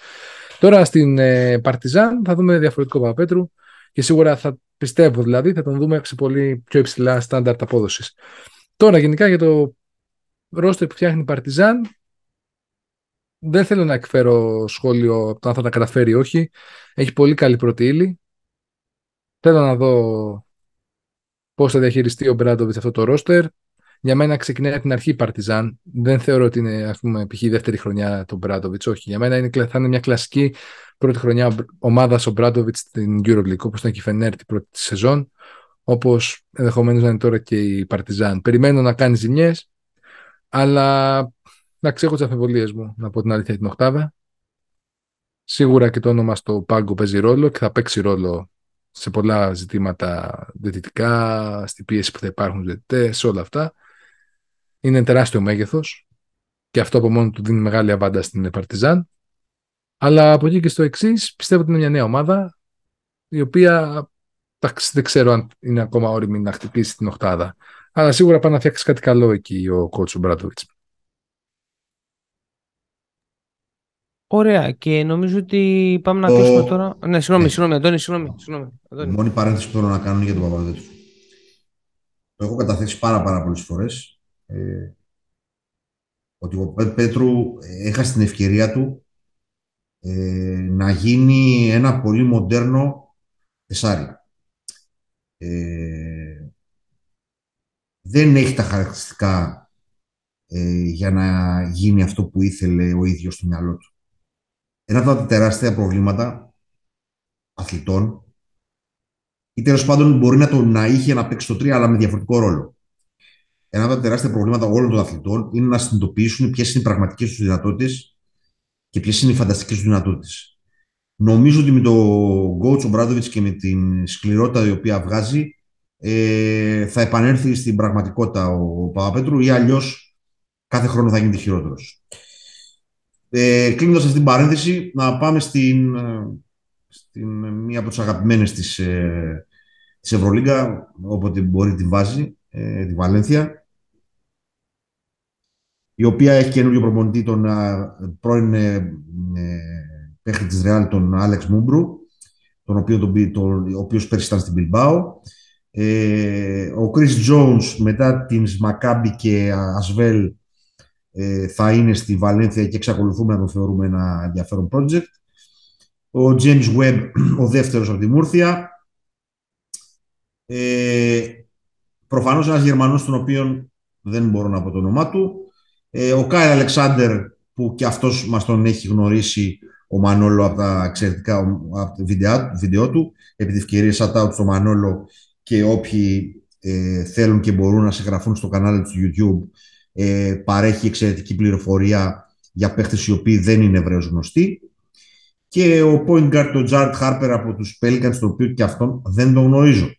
Τώρα στην ε, Παρτιζάν θα δούμε διαφορετικό Παπαπέτρου και σίγουρα θα πιστεύω δηλαδή θα τον δούμε σε πολύ πιο υψηλά στάνταρτ απόδοσης. Τώρα γενικά για το ρόστερ που φτιάχνει η Παρτιζάν δεν θέλω να εκφέρω σχόλιο από το αν θα τα καταφέρει ή όχι. Έχει πολύ καλή πρώτη ύλη. Θέλω να δω πώς θα διαχειριστεί ο Μπράντοβιτς αυτό το ρόστερ. Για μένα ξεκινάει από την αρχή η Παρτιζάν. Δεν θεωρώ ότι είναι ας πούμε, π.χ. η δεύτερη χρονιά του Μπράντοβιτς. Όχι. Για μένα είναι, θα είναι μια κλασική πρώτη χρονιά ομάδας ο Μπράντοβιτς στην Euroleague, όπως ήταν και η Φενέρ την πρώτη της σεζόν. όπως ενδεχομένως να είναι τώρα και η Παρτιζάν. Περιμένω να κάνει ζημιές, αλλά να έχω τις αμφιβολίε μου, να πω την αλήθεια την Οχτάδα. Σίγουρα και το όνομα στο πάγκο παίζει ρόλο και θα παίξει ρόλο σε πολλά ζητήματα διαιτητικά, στην πίεση που θα υπάρχουν διαιτητές, σε όλα αυτά. Είναι τεράστιο μέγεθος και αυτό από μόνο του δίνει μεγάλη αβάντα στην Παρτιζάν. Αλλά από εκεί και στο εξής, πιστεύω ότι είναι μια νέα ομάδα η οποία δεν ξέρω αν είναι ακόμα όριμη να χτυπήσει την Οχτάδα. Αλλά σίγουρα πάει να φτιάξει κάτι καλό εκεί ο κότσου Μπράτοβιτς. Ωραία και νομίζω ότι πάμε να το... κλείσουμε τώρα. Ναι, συγγνώμη, ναι. συγγνώμη, Αντώνη, συγγνώμη. συγγνώμη Αντώνη. Μόνη παρένθεση που θέλω να κάνω για τον Παπαδέτου. Το έχω καταθέσει πάρα, πάρα πολλές φορές. Ε, ότι ο Πέτρου έχασε την ευκαιρία του ε, να γίνει ένα πολύ μοντέρνο τεσάρι. Ε, δεν έχει τα χαρακτηριστικά ε, για να γίνει αυτό που ήθελε ο ίδιος στο μυαλό του. Ένα από τα τεράστια προβλήματα αθλητών ή τέλος πάντων μπορεί να το να είχε να παίξει το 3 αλλά με διαφορετικό ρόλο. Ένα από τα τεράστια προβλήματα όλων των αθλητών είναι να συνειδητοποιήσουν ποιες είναι οι πραγματικές τους δυνατότητες και ποιες είναι οι φανταστικές τους δυνατότητες. Νομίζω ότι με τον coach Μπράντοβιτς και με την σκληρότητα η οποία βγάζει ε, θα επανέλθει στην πραγματικότητα ο Παπαπέτρου ή αλλιώς κάθε χρόνο θα γίνεται χειρότερος. Ε, Κλείνοντας αυτή την παρένθεση, να πάμε στην, στην μία από τις αγαπημένες της ε, της Ευρωλίγκα, όποτε μπορεί τη βάζει, ε, τη Βαλένθια, η οποία έχει καινούριο προπονητή τον πρώην ε, ε, παίχτη της Ρεάλ, τον Άλεξ Μούμπρου, τον οποίο, τον, τον, ο οποίος πέρσι ήταν στην Bilbao. Ε, ο Chris Jones μετά την Μακάμπι και Ασβέλ ε, θα είναι στη Βαλένθια και εξακολουθούμε να το θεωρούμε ένα ενδιαφέρον project. Ο James Webb, ο δεύτερος από τη Μούρθια. Ε, προφανώς ένας Γερμανός, τον οποίο δεν μπορώ να πω το όνομά του. Ε, ο Κάιλ Αλεξάνδερ, που και αυτός μας τον έχει γνωρίσει ο Μανόλο από τα εξαιρετικά από τα βίντεο, του. Επί τη ευκαιρία, shout out στο Μανόλο και όποιοι ε, θέλουν και μπορούν να συγγραφούν στο κανάλι του YouTube ε, παρέχει εξαιρετική πληροφορία για παίχτες οι οποίοι δεν είναι Εβραίος γνωστοί. Και ο point guard, ο Jared Harper από τους Pelicans, το οποίο και αυτόν δεν τον γνωρίζω.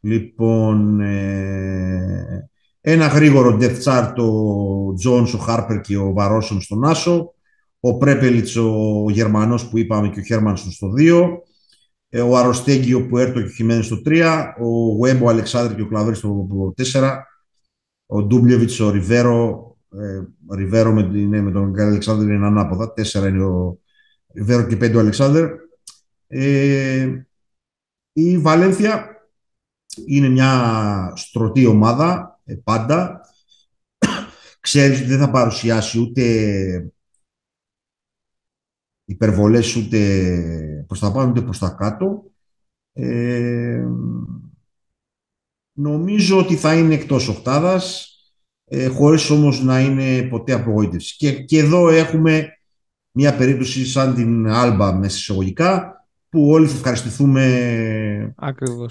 Λοιπόν, ε, ένα γρήγορο death chart, ο Jones, ο Harper και ο Βαρόσον στον Άσο. Ο Πρέπελιτς, ο Γερμανός που είπαμε και ο Χέρμανσον στο 2. Ε, ο Αροστέγγιο που έρθω και ο Χιμένες στο 3. Ο Βέμπο, ο Αλεξάνδρη και ο Κλαβέρης στο 4 ο Ντούμπλεβιτ, ο Ριβέρο, ε, Ριβέρο με, ναι, με τον Αλεξάνδρ είναι ανάποδα. Τέσσερα είναι ο Ριβέρο και πέντε ο Αλεξάνδρ. Ε, η Βαλένθια είναι μια στρωτή ομάδα ε, πάντα. Ξέρεις ότι δεν θα παρουσιάσει ούτε υπερβολές ούτε προς τα πάνω ούτε προς τα κάτω. Ε, Νομίζω ότι θα είναι εκτός οκτάδας, ε, χωρίς όμως να είναι ποτέ απογοήτευση. Και, και εδώ έχουμε μια περίπτωση σαν την Άλμπα με εισαγωγικά, που όλοι θα ευχαριστηθούμε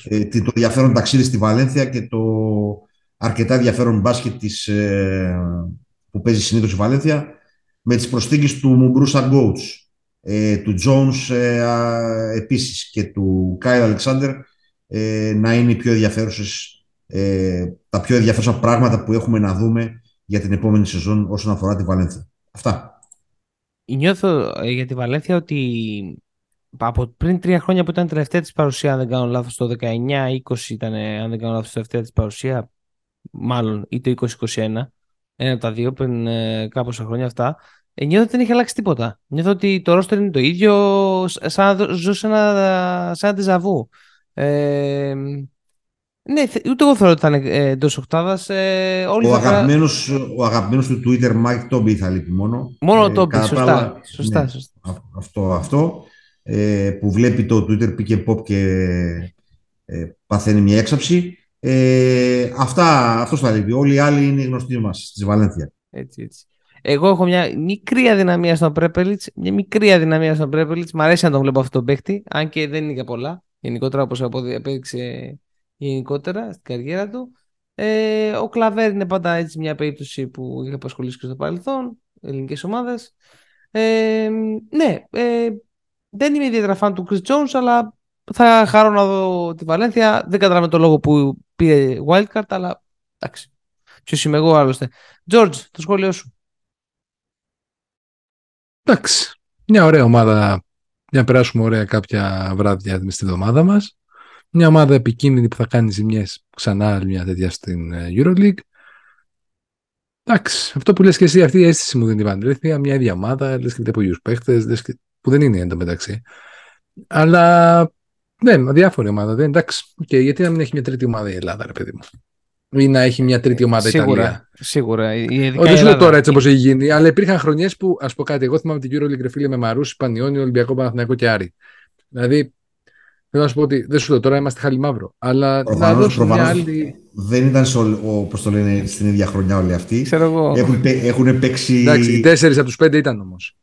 ε, το ενδιαφέρον ταξίδι στη Βαλένθια και το αρκετά ενδιαφέρον μπάσκετ της, ε, που παίζει συνήθως η Βαλένθια με τις προσθήκες του Μουμπρούσα Γκόουτς, ε, του Jones ε, επίσης και του Κάιλ Αλεξάνδερ ε, να είναι οι πιο ενδιαφέρουσες ε, τα πιο ενδιαφέρουσα πράγματα που έχουμε να δούμε για την επόμενη σεζόν όσον αφορά τη Βαλένθια. Αυτά. Νιώθω ε, για τη Βαλένθια ότι από πριν τρία χρόνια που ήταν τελευταία της παρουσία, αν δεν κάνω λάθος, το 19-20 ήταν, αν δεν κάνω λάθος, τελευταία της παρουσία, μάλλον, ή το 2021, ένα από τα δύο πριν ε, κάποια χρόνια αυτά, ε, νιώθω ότι δεν έχει αλλάξει τίποτα. Νιώθω ότι το ρόστερ είναι το ίδιο, σαν να ζούσε ένα, σαν ένα τεζαβού. Ε, ναι, ούτε εγώ θεωρώ ότι θα είναι ε, εντός οκτάδας. Ε, ο, θα... αγαπημένος, ο αγαπημένος του Twitter, Mike Toby, θα λείπει μόνο. Μόνο ο Toby, σωστά. σωστά, ναι, σωστά. Αυτό, αυτό ε, που βλέπει το Twitter pick and pop και ε, παθαίνει μια έξαψη. Ε, αυτά, αυτός θα λείπει. Όλοι οι άλλοι είναι γνωστοί μας στη Βαλένθια. Έτσι, έτσι. Εγώ έχω μια μικρή αδυναμία στον Πρέπελιτς. Μια μικρή αδυναμία στον Πρέπελιτς. Μ' αρέσει να τον βλέπω αυτό τον παίχτη, αν και δεν είναι για πολλά. Γενικότερα, όπως απέδειξε γενικότερα στην καριέρα του. Ε, ο Κλαβέρ είναι πάντα έτσι μια περίπτωση που είχε απασχολήσει και στο παρελθόν, ελληνικές ομάδες. Ε, ναι, ε, δεν είμαι ιδιαίτερα φαν του Chris Jones, αλλά θα χαρώ να δω τη Βαλένθια. Δεν καταλαβαίνω το λόγο που πήρε wildcard, αλλά εντάξει. Ποιος είμαι εγώ άλλωστε. George, το σχόλιο σου. Εντάξει. Μια ωραία ομάδα για να περάσουμε ωραία κάποια βράδια στη εβδομάδα μας. Μια ομάδα επικίνδυνη που θα κάνει ζημιές ξανά μια τέτοια στην ε, Euroleague. Εντάξει, αυτό που λες και εσύ, αυτή η αίσθηση μου δεν την παντρεύει. Μια ίδια ομάδα, λες και από ίδιου παίχτες, που δεν είναι εντωμεταξύ. Αλλά ναι, διάφορη ομάδα. Δεν, εντάξει, okay, γιατί να μην έχει μια τρίτη ομάδα η Ελλάδα, ρε παιδί μου; Ή να έχει μια τρίτη ομάδα η σίγουρα, Ιταλία; Σίγουρα. Δεν σου λέω τώρα έτσι όπως έχει γίνει, αλλά υπήρχαν χρονιές που, ας πω κάτι, εγώ θυμάμαι την Euroleague φίλε με Μαρούση, Πανιόνι, Ολυμπιακό Παναθηναϊκό και Άρη. Δηλαδή, θέλω να σου πω ότι δεν σου λέω τώρα είμαστε χάλι μαύρο. Αλλά προφανώς, να δώσω μια άλλη. Δεν ήταν όπω το λένε στην ίδια χρονιά όλοι αυτοί. Ξέρω εγώ. Έχουν, έχουν παίξει. Εντάξει, οι τέσσερις από τους πέντε ήταν όμως.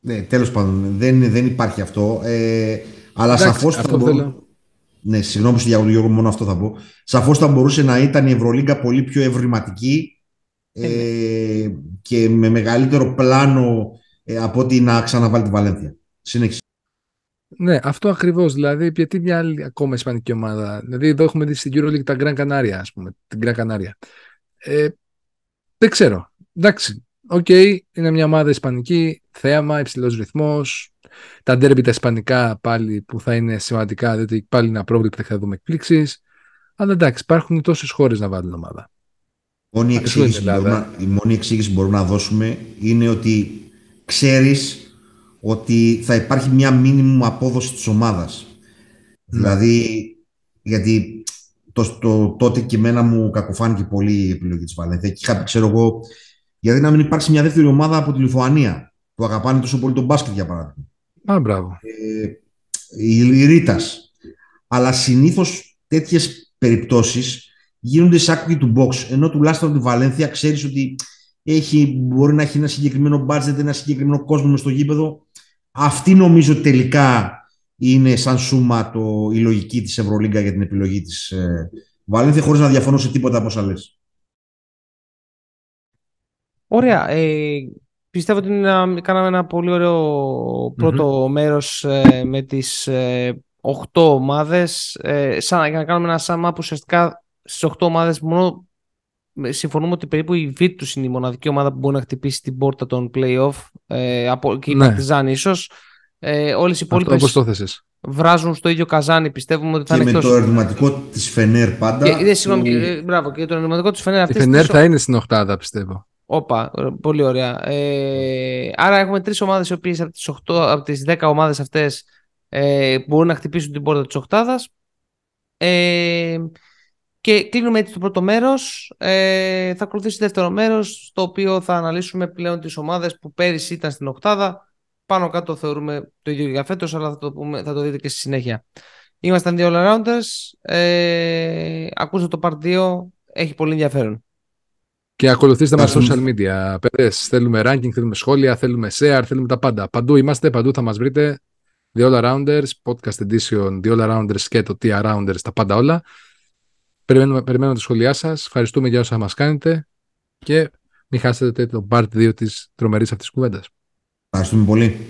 Ναι, τέλος πάντων, δεν, δεν υπάρχει αυτό. Ε, αλλά σαφώς θα, μπο... Ναι, συγγνώμη για τον Γιώργο, μόνο αυτό θα πω. Σαφώς θα μπορούσε να ήταν η Ευρωλίγκα πολύ πιο ευρηματική ε, ε, και με μεγαλύτερο πλάνο ε, από ότι να ξαναβάλει τη Βαλένθια. Συνέχισε. Ναι, αυτό ακριβώς. Δηλαδή, γιατί μια άλλη ακόμα ισπανική ομάδα. Δηλαδή, εδώ έχουμε δει στην EuroLeague τα Gran Canaria, ας πούμε. Την Gran Canaria. Ε, δεν ξέρω. Εντάξει. OK, okay, είναι μια ομάδα ισπανική, θέαμα, υψηλός ρυθμός, τα ντέρμπι τα ισπανικά πάλι που θα είναι σημαντικά, διότι πάλι είναι απρόβλεπτα θα δούμε εκπλήξεις. Αλλά εντάξει, υπάρχουν τόσες χώρες να βάλουν ομάδα. Η μόνη, εξήγηση μπορούμε, η μόνη εξήγηση που μπορούμε να δώσουμε είναι ότι ξέρεις ότι θα υπάρχει μια μήνυμου απόδοση της ομάδας. Ναι. Δηλαδή, γιατί το, το, τότε και εμένα μου κακοφάνηκε πολύ η επιλογή της Βαλένθια. Και είχα πει, ξέρω εγώ, γιατί να μην υπάρξει μια δεύτερη ομάδα από τη Λιθουανία που αγαπάνε τόσο πολύ τον μπάσκετ, για παράδειγμα. Α, μπράβο. Ε, η Ρήτας. Αλλά συνήθως τέτοιες περιπτώσεις γίνονται σάκουκι του box. Ενώ τουλάχιστον τη Βαλένθια ξέρεις ότι έχει, μπορεί να έχει ένα συγκεκριμένο budget, ένα συγκεκριμένο κόσμο μες στο γήπεδο. Αυτή νομίζω τελικά είναι σαν σούμα το, η λογική της Ευρωλίγκα για την επιλογή της ε, Βαλένθια χωρίς να διαφωνώ σε τίποτα από όσα λες. Ωραία. Ε, Πιστεύω ότι είναι, κάναμε ένα πολύ ωραίο πρώτο μέρος ε, με τις ε, 8 ομάδες. Ε, σαν, για να κάνουμε ένα σάμα που ουσιαστικά στις 8 ομάδες μόνο συμφωνούμε ότι περίπου η Virtus είναι η μοναδική ομάδα που μπορεί να χτυπήσει την πόρτα των play-off ε, από, και η ναι. Partizan ίσως. Ε, όλες οι υπόλοιπες βράζουν στο ίδιο καζάνι. Πιστεύουμε ότι θα και είναι με το ερωτηματικό της Φενέρ πάντα. Και, ναι, συγγνώμη, που... και, μπράβο, και το ερωτηματικό της Φενέρ. Η Φενέρ θα είναι στην οχτάδα, πιστεύω. Όπα, πολύ ωραία. Ε, άρα έχουμε τρεις ομάδες οι οποίες από τις, 8, από τις 10 ομάδες αυτές ε, μπορούν να χτυπήσουν την πόρτα της οκτάδας. Ε, και κλείνουμε έτσι το πρώτο μέρος. Ε, θα ακολουθήσει το δεύτερο μέρος, στο οποίο θα αναλύσουμε πλέον τις ομάδες που πέρυσι ήταν στην οκτάδα. Πάνω κάτω θεωρούμε το ίδιο για φέτος, αλλά θα το, πούμε, θα το δείτε και στη συνέχεια. Ήμασταν δύο all-rounders. Ε, ακούσατε το part 2. Έχει πολύ ενδιαφέρον. Και ακολουθήστε μας social media. Παιδες, θέλουμε ranking, θέλουμε σχόλια, θέλουμε share, θέλουμε τα πάντα. Παντού είμαστε, παντού θα μας βρείτε. The All Arounders, podcast edition, The All Arounders και το T Arounders, τα πάντα όλα. Περιμένουμε, περιμένουμε τα σχόλιά σας. Ευχαριστούμε για όσα μας κάνετε και μην χάσετε το part 2 της τρομερής αυτής κουβέντας. Ευχαριστούμε πολύ.